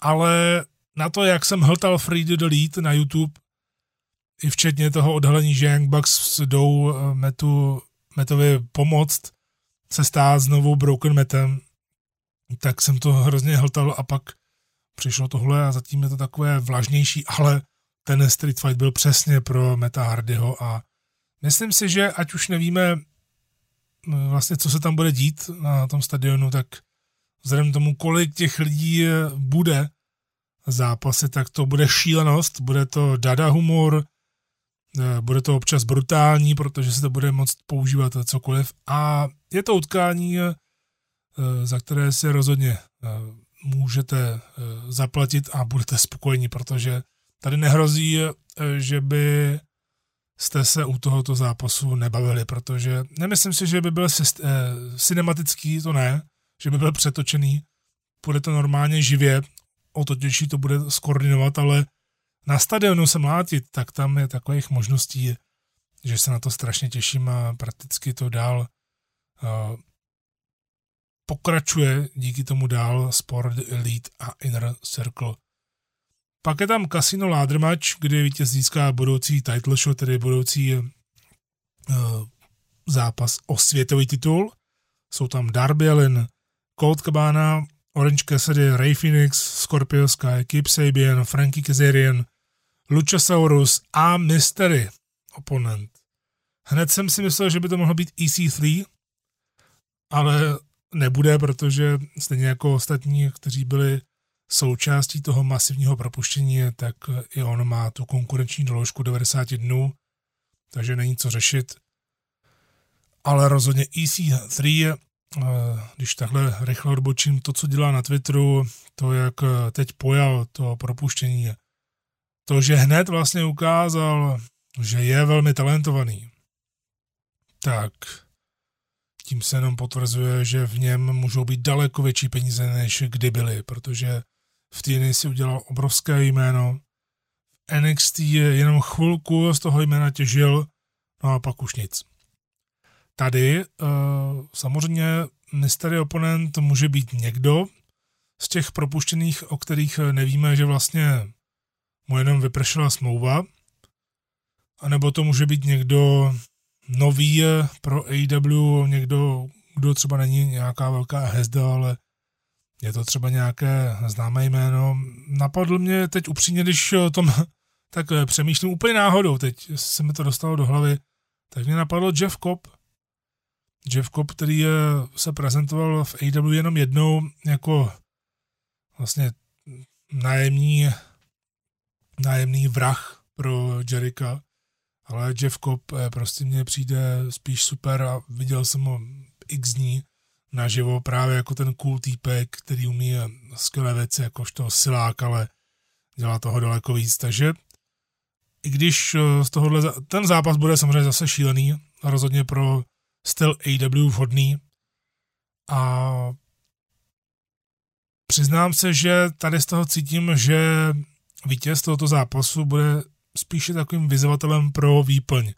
ale na to, jak jsem hltal Free to Delete na YouTube, i včetně toho odhalení, že Young Bucks jdou eh, Metu, Metovi pomoct se stát znovu Broken Metem, tak jsem to hrozně hltal a pak přišlo tohle a zatím je to takové vlažnější, ale ten Street Fight byl přesně pro Meta Hardyho a myslím si, že ať už nevíme eh, vlastně, co se tam bude dít na tom stadionu, tak vzhledem tomu, kolik těch lidí eh, bude zápasy, tak to bude šílenost, bude to dada humor, bude to občas brutální, protože se to bude moct používat cokoliv. A je to utkání, eh, za které si rozhodně eh, můžete zaplatit a budete spokojení, protože tady nehrozí, že by jste se u tohoto zápasu nebavili, protože nemyslím si, že by byl cinematický, to ne, že by byl přetočený, bude to normálně živě, o to těžší to bude skoordinovat, ale na stadionu se mlátit, tak tam je takových možností, že se na to strašně těším a prakticky to dál uh, pokračuje díky tomu dál Sport Elite a Inner Circle. Pak je tam Casino Match, kde vítěz získá budoucí title show, tedy budoucí uh, zápas o světový titul. Jsou tam Darby Allin, Colt Cabana, Orange Cassidy, Ray Phoenix, Scorpio Sky, Kip Sabian, Frankie Kazarian, Luchasaurus a Mystery oponent. Hned jsem si myslel, že by to mohlo být EC3, ale nebude, protože stejně jako ostatní, kteří byli součástí toho masivního propuštění, tak i on má tu konkurenční doložku 90 dnů, takže není co řešit. Ale rozhodně EC3, eh, když takhle rychle odbočím to, co dělá na Twitteru, to, jak teď pojal to propuštění, to, že hned vlastně ukázal, že je velmi talentovaný, tak tím se jenom potvrzuje, že v něm můžou být daleko větší peníze, než kdy byly, protože v TNA si udělal obrovské jméno, v NXT je jenom chvilku z toho jména těžil, no a pak už nic. Tady uh, samozřejmě mystery oponent může být někdo z těch propuštěných, o kterých nevíme, že vlastně mu jenom vypršela smlouva, anebo to může být někdo nový pro AEW, někdo, kdo třeba není nějaká velká hezda, ale je to třeba nějaké známé jméno. Napadl mě teď upřímně, když o tom tak přemýšlím úplně náhodou, teď se mi to dostalo do hlavy, tak mě napadlo Jeff Cobb. Jeff Cobb, který se prezentoval v AEW jenom jednou jako vlastně nájemní nájemný vrah pro Jerika, ale Jeff Cobb eh, prostě mně přijde spíš super a viděl jsem ho x dní naživo právě jako ten cool týpek, který umí skvělé věci, jakožto silák, ale dělá toho daleko víc, takže i když z tohohle, ten zápas bude samozřejmě zase šílený, rozhodně pro styl AW vhodný. A přiznám se, že tady z toho cítím, že vítěz tohoto zápasu bude spíše takovým vyzvatelem pro výplň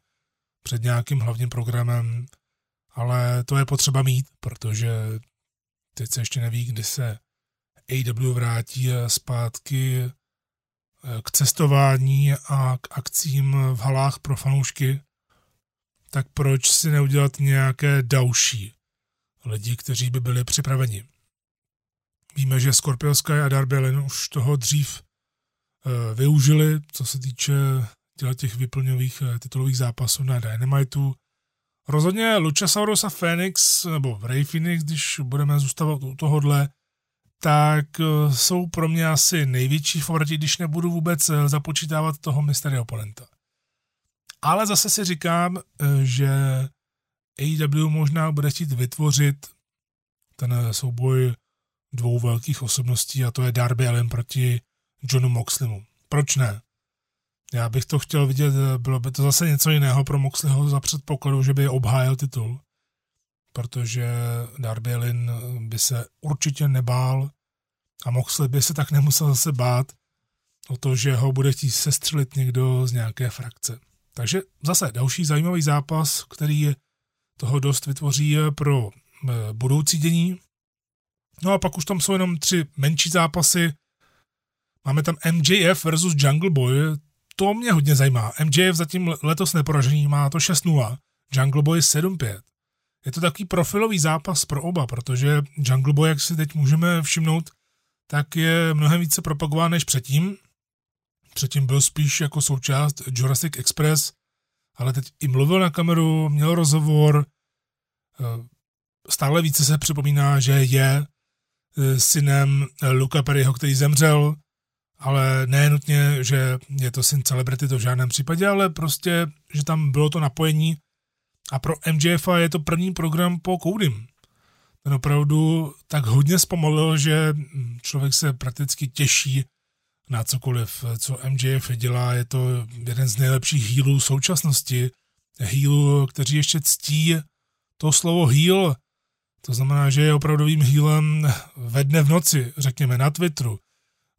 před nějakým hlavním programem, ale to je potřeba mít, protože teď se ještě neví, kdy se AW vrátí zpátky eh, k cestování a k akcím v halách pro fanoušky, tak proč si neudělat nějaké další lidi, kteří by byli připraveni. Víme, že Scorpio Sky a Darby Allin už toho dřív využili, co se týče těch vyplňových e, titulových zápasů na Dynamitu. Rozhodně Luchasaurus a Phoenix, nebo Ray Phoenix, když budeme zůstávat u tohohle, tak e, jsou pro mě asi největší favoriti, když nebudu vůbec započítávat toho mystery oponenta. Ale zase si říkám, že AEW možná bude chtít vytvořit ten souboj dvou velkých osobností a to je Darby Allin proti Johnu Moxleymu. Proč ne? Já bych to chtěl vidět, bylo by to zase něco jiného pro Moxleyho za předpokladu, že by obhájil titul, protože Darby Allin by se určitě nebál a Moxley by se tak nemusel zase bát o to, že ho bude chtít sestřelit někdo z nějaké frakce. Takže zase další zajímavý zápas, který toho dost vytvoří pro eh, budoucí dění. No a pak už tam jsou jenom tři menší zápasy. Máme tam MJF versus Jungle Boy. To mě hodně zajímá. MJF zatím letos neporažený, má to 6-0. Jungle Boy 7-5. Je to takový profilový zápas pro oba, protože Jungle Boy, jak si teď můžeme všimnout, tak je mnohem více propagován než předtím. Předtím byl spíš jako součást Jurassic Express, ale teď i mluvil na kameru, měl rozhovor, eh, stále více se připomíná, že je eh, synem Luka Perryho, který zemřel, ale ne nutně, že je to syn celebrity, to v žádném případě, ale prostě, že tam bylo to napojení a pro MJF je to první program po Koudym. Ten opravdu tak hodně zpomalil, že člověk se prakticky těší na cokoliv, co MJF dělá. Je to jeden z nejlepších healů současnosti. Healů, kteří ještě ctí to slovo heal. To znamená, že je opravdovým healem ve dne v noci, řekněme na Twitteru,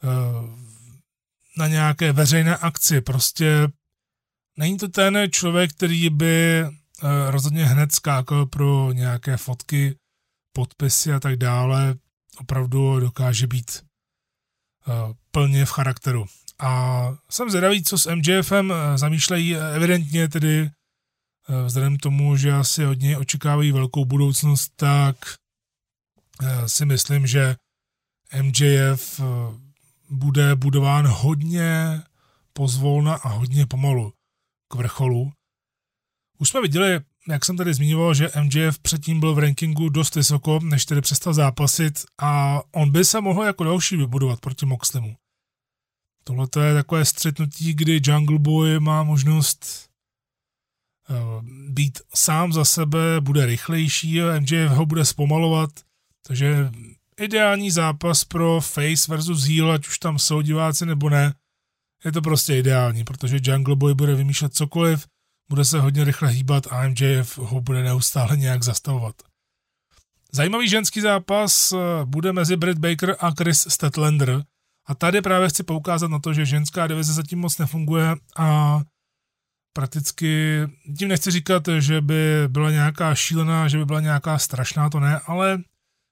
eh, na nějaké veřejné akci. Prostě není to ten člověk, který by eh, rozhodně hned skákal pro nějaké fotky, podpisy a tak dále. Opravdu dokáže být Eh, plně v charakteru. A jsem zvědavý, co s MJFem eh, zamýšlejí evidentně tedy vzhledem k tomu, že asi od něj očekávají velkou budoucnost, tak si myslím, že MJF bude budován hodně pozvolna a hodně pomalu k vrcholu. Už jsme viděli jak jsem tady zmiňoval, že MJF předtím byl v rankingu dost vysoko, než tedy přestal zápasit a on by se mohl jako další vybudovat proti Moxlemu. Tohle je takové střetnutí, kdy Jungle Boy má možnost uh, být sám za sebe, bude rychlejší, MJF ho bude zpomalovat, takže ideální zápas pro Face versus Heel, ať už tam jsou diváci nebo ne, je to prostě ideální, protože Jungle Boy bude vymýšlet cokoliv, bude se hodně rychle hýbat a MJF ho bude neustále nějak zastavovat. Zajímavý ženský zápas eh, bude mezi Britt Baker a Chris Statlander a tady právě chci poukázat na to, že ženská divize zatím moc nefunguje a prakticky, tím nechci říkat, že by byla nějaká šílená, že by byla nějaká strašná, to ne, ale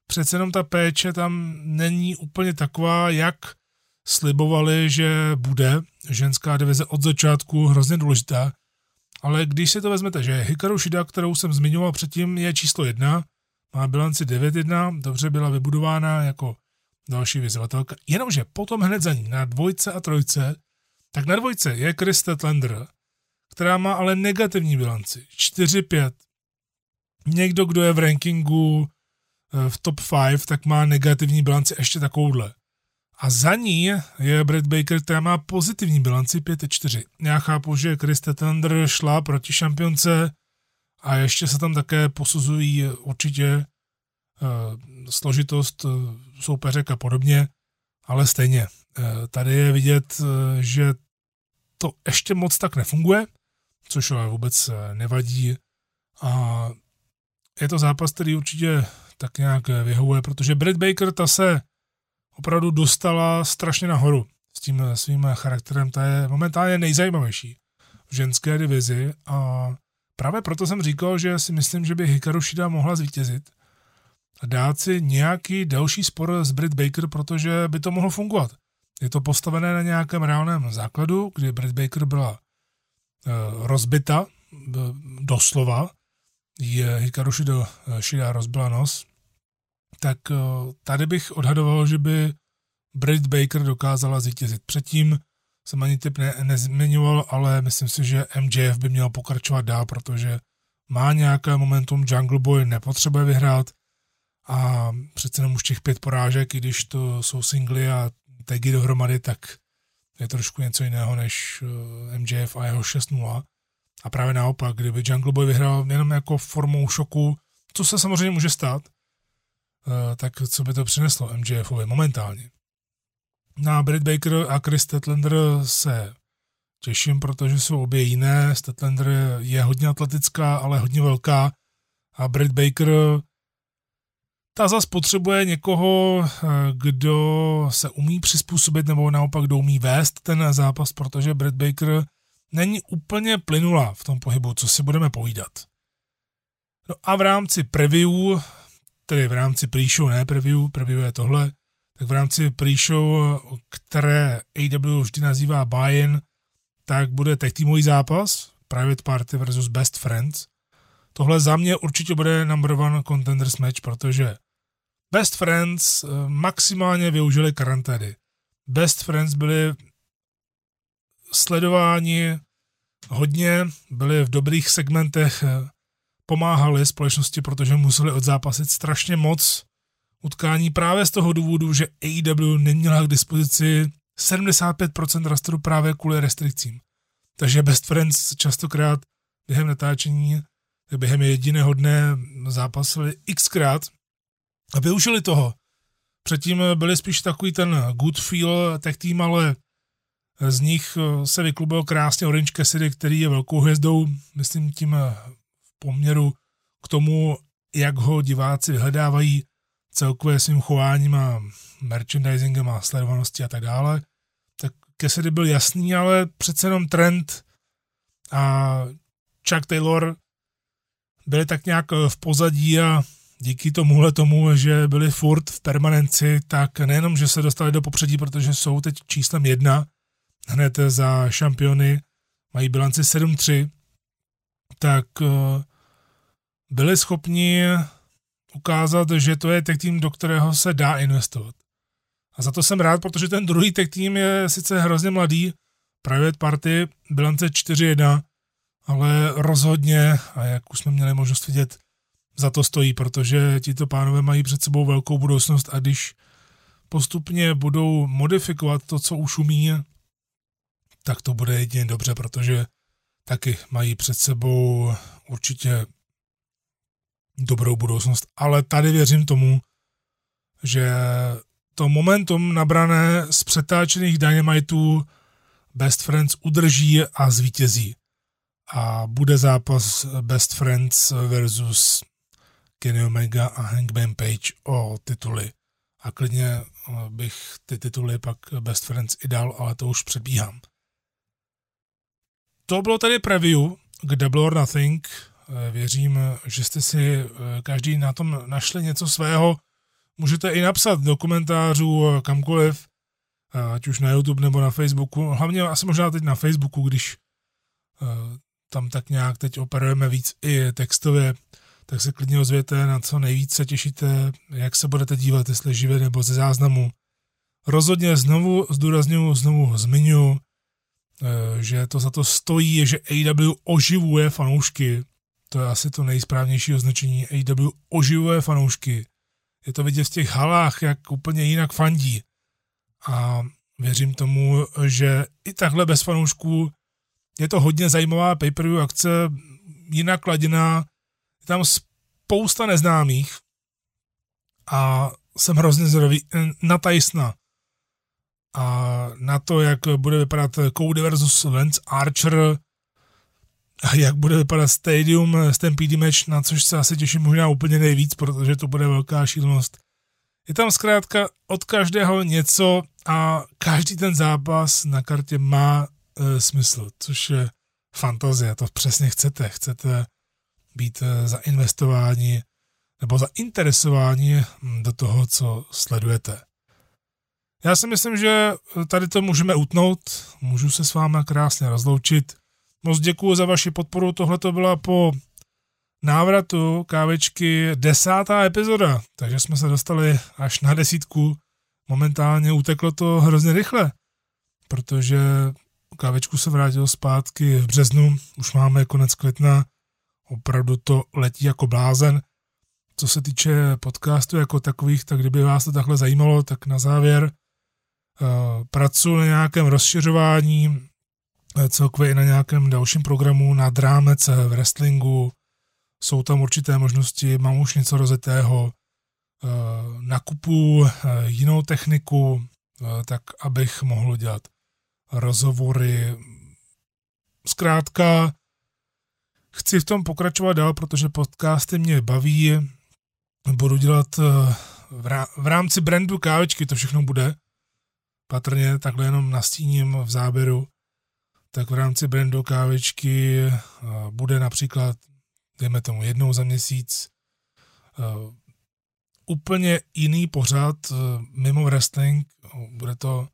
přece jenom ta péče tam není úplně taková, jak slibovali, že bude. Ženská divize od začátku hrozně důležitá. Ale když si to vezmete, že Hikaru Shida, kterou jsem zmiňoval předtím, je číslo jedna, má bilanci 9-1, dobře byla vybudována jako další vyzvatelka, jenomže potom hned za ní na dvojce a trojce, tak na dvojce je Chris Tetlander, která má ale negativní bilanci, 4-5. Někdo, kdo je v rankingu v top 5, tak má negativní bilanci ještě takovouhle. A za ní je Brad Baker, která má pozitivní bilanci 5-4. Já chápu, že Chris Tetlander šla proti šampionce a ještě se tam také posuzují určitě uh, složitost uh, soupeřek a podobně, ale stejně. Tady je vidět, že to ještě moc tak nefunguje, což ale vůbec nevadí. A je to zápas, který určitě tak nějak vyhovuje, protože Brad Baker ta se opravdu dostala strašně nahoru s tím svým charakterem. Ta je momentálně nejzajímavější v ženské divizi a právě proto jsem říkal, že si myslím, že by Hikaru Shida mohla zvítězit a dát si nějaký další spor s Britt Baker, protože by to mohlo fungovat. Je to postavené na nějakém reálném základu, kdy Britt Baker byla rozbita, doslova, je Hikaru Shida, Shida rozbila nos, tak uh, tady bych odhadoval, že by Britt Baker dokázala zvítězit. Předtím jsem ani typ ne, nezmiňoval, ale myslím si, že MJF by měl pokračovat dál, protože má nějaké momentum, Jungle Boy nepotřebuje vyhrát a přece jenom už těch pět porážek, i když to jsou singly a tagy dohromady, tak je trošku něco jiného než eh, MJF a jeho 6-0. A právě naopak, kdyby Jungle Boy vyhrál jenom jako formou šoku, co se samozřejmě může stát, eh, tak co by to přineslo MJFovi momentálně. Na Britt Baker a Chris Statlander se těším, protože jsou obě jiné. Statlander je hodně atletická, ale hodně velká a Britt Baker ta zase potřebuje někoho, eh, kdo se umí přizpůsobit nebo naopak kdo umí vést ten zápas, protože Brad Baker není úplně plynulá v tom pohybu, co si budeme povídat. No a v rámci preview, tedy v rámci pre-show, ne preview, preview je tohle, tak v rámci pre-show, které AW vždy nazývá buy-in, tak bude tech týmový zápas, Private Party versus Best Friends. Tohle za mě určitě bude number one contenders match, protože Best Friends eh, maximálně využili karantény. Best Friends byli sledováni hodně, byli v dobrých segmentech, eh, pomáhali společnosti, protože museli odzápasit strašně moc utkání právě z toho důvodu, že AEW neměla k dispozici 75% rasteru právě kvůli restrikcím. Takže Best Friends častokrát během natáčení, během jediného dne zápasili xkrát a využili toho. Předtím byli spíš takový ten good feel tech tým, ale z nich se vyklubil krásně Orange Cassidy, který je velkou hvězdou, myslím tím v poměru k tomu, jak ho diváci vyhledávají celkově svým chováním a merchandisingem a sledovaností a tak dále. Tak Cassidy byl jasný, ale přece jenom trend a Chuck Taylor byli tak nějak v pozadí a díky tomuhle tomu, že byli furt v permanenci, tak nejenom, že se dostali do popředí, protože jsou teď číslem jedna, hned za šampiony, mají bilanci 7-3, tak eh, byli schopni ukázat, že to je tech tým, do kterého se dá investovat. A za to jsem rád, protože ten druhý tech tým je sice hrozně mladý, Private Party, bilance 4-1, ale rozhodně, a jak už jsme měli možnost vidět, za to stojí, protože tito pánové mají před sebou velkou budoucnost a když postupně budou modifikovat to, co už umí, tak to bude jedině dobře, protože taky mají před sebou určitě dobrou budoucnost. Ale tady věřím tomu, že to momentum nabrané z přetáčených Dynamitů Best Friends udrží a zvítězí. A bude zápas Best Friends versus Kenny Omega a Hangman Page o tituly. A klidně eh, bych ty tituly pak Best Friends i dal, ale to už předbíhám. To bylo tady preview k Double or Nothing. Eh, věřím, že jste si eh, každý na tom našli něco svého. Můžete i napsat do komentářů kamkoliv, ať už na YouTube nebo na Facebooku. Hlavně asi možná teď na Facebooku, když tam tak nějak teď operujeme víc i textově tak se klidně ozvěte, na co nejvíc se těšíte, jak se budete dívat, jestli živě nebo ze záznamu. Rozhodně znovu zdůraznuju, znovu zmiňu, eh, že to za to stojí, že AW oživuje fanoušky. To je asi to nejsprávnější označení. AW oživuje fanoušky. Je to vidět v těch halách, jak úplně jinak fandí. a věřím tomu, že i takhle bez fanoušků je to hodně zajímavá pay-per-view akce, jinak laděná, je tam spousta neznámých a jsem hrozně zdravý na Tysona a na to, jak bude vypadat Cody versus Lance Archer a jak bude vypadat Stadium Stampede match, na což se asi těším možná úplně nejvíc, protože to bude velká šílenost. Je tam zkrátka od každého něco a každý ten zápas na kartě má e, smysl, což je fantazie, to přesně chcete. Chcete být e, zainvestováni nebo zainteresováni hm, do toho, co sledujete. Já si myslím, že tady to můžeme utnout, můžu se s vámi krásně rozloučit. Moc děkuji za vaši podporu, tohle to byla po návratu kávečky desátá epizoda, takže jsme se dostali až na desítku. Momentálně uteklo to hrozně rychle, protože kávečku se vrátil zpátky v březnu, už máme konec května, opravdu to letí jako blázen. Co se týče podcastu jako takových, tak kdyby vás to takhle zajímalo, tak na závěr pracuji na nějakém rozšiřování, uh, celkově i na nějakém dalším programu na drámec v wrestlingu, jsou tam určité možnosti, mám už něco rozetého, eh, nakupu eh, jinou techniku, eh, tak abych mohl dělat rozhovory. Zkrátka, chci v tom pokračovat dál, protože podcasty mě baví. Budu dělat v rámci brandu kávečky, to všechno bude. Patrně takhle jenom nastíním v záběru. Tak v rámci brandu kávečky bude například dejme tomu jednou za měsíc, uh, úplně jiný pořad uh, mimo wrestling, bude to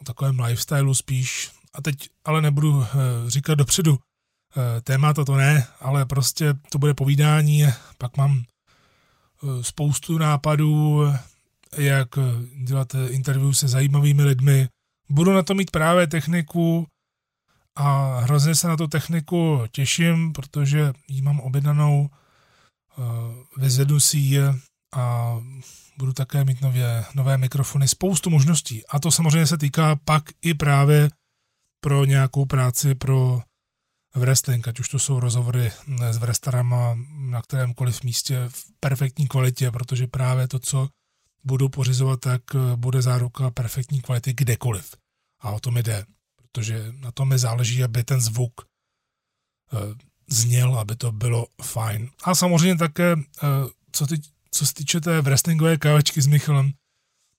o takovém lifestylu spíš, a teď ale nebudu říkat dopředu témata, to ne, ale prostě to bude povídání, pak mám spoustu nápadů, jak dělat interview se zajímavými lidmi, budu na to mít právě techniku, a hrozně se na tu techniku těším, protože ji mám objednanou, eh, vyzvedu si ji a budu také mít nově, nové mikrofony, spoustu možností. A to samozřejmě se týká pak i právě pro nějakou práci pro wrestling, ať už to jsou rozhovory s wrestlerama na kterémkoliv místě v perfektní kvalitě, protože právě to, co budu pořizovat, tak bude záruka perfektní kvality kdekoliv. A o to mi jde protože na tom mi záleží, aby ten zvuk eh, zněl, aby to bylo fajn. A samozřejmě také, eh, co, ty, co se týče té wrestlingové kávečky s Michalem,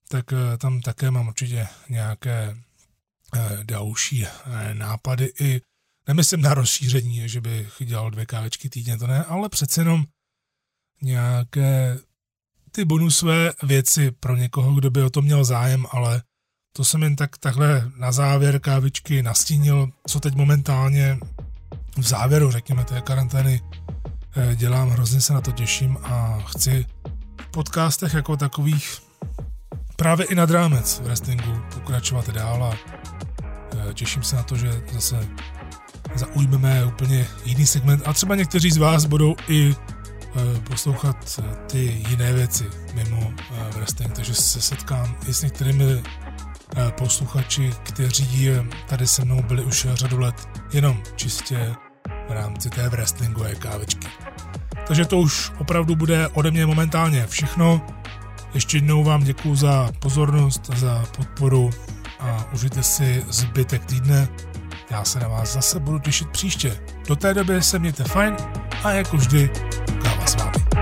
tak eh, tam také mám určitě nějaké další nápady i nemyslím na rozšíření, že bych dělal dvě kávečky týdně, to ne, ale přece jenom nějaké ty bonusové věci pro někoho, kdo by o to měl zájem, ale to jsem jen tak takhle na závěr kávičky nastínil, co teď momentálně v závěru, řekněme, té karantény eh, dělám, hrozně se na to těším a chci v podcastech jako takových právě i nad rámec v wrestlingu pokračovat dál a eh, těším se na to, že zase zaujmeme úplně jiný segment. A třeba někteří z vás budou i poslouchat ty jiné věci mimo wrestling, takže se setkám i s některými Eh, posluchači, kteří eh, tady se mnou byli už řadu let jenom čistě v rámci té wrestlingové kávečky. Takže to už opravdu bude ode mě momentálně všechno. Ještě jednou vám děkuji za pozornost, za podporu a užijte si zbytek týdne. Já se na vás zase budu těšit příště. Do té doby se mějte fajn a jako vždy Thanks, Bobby.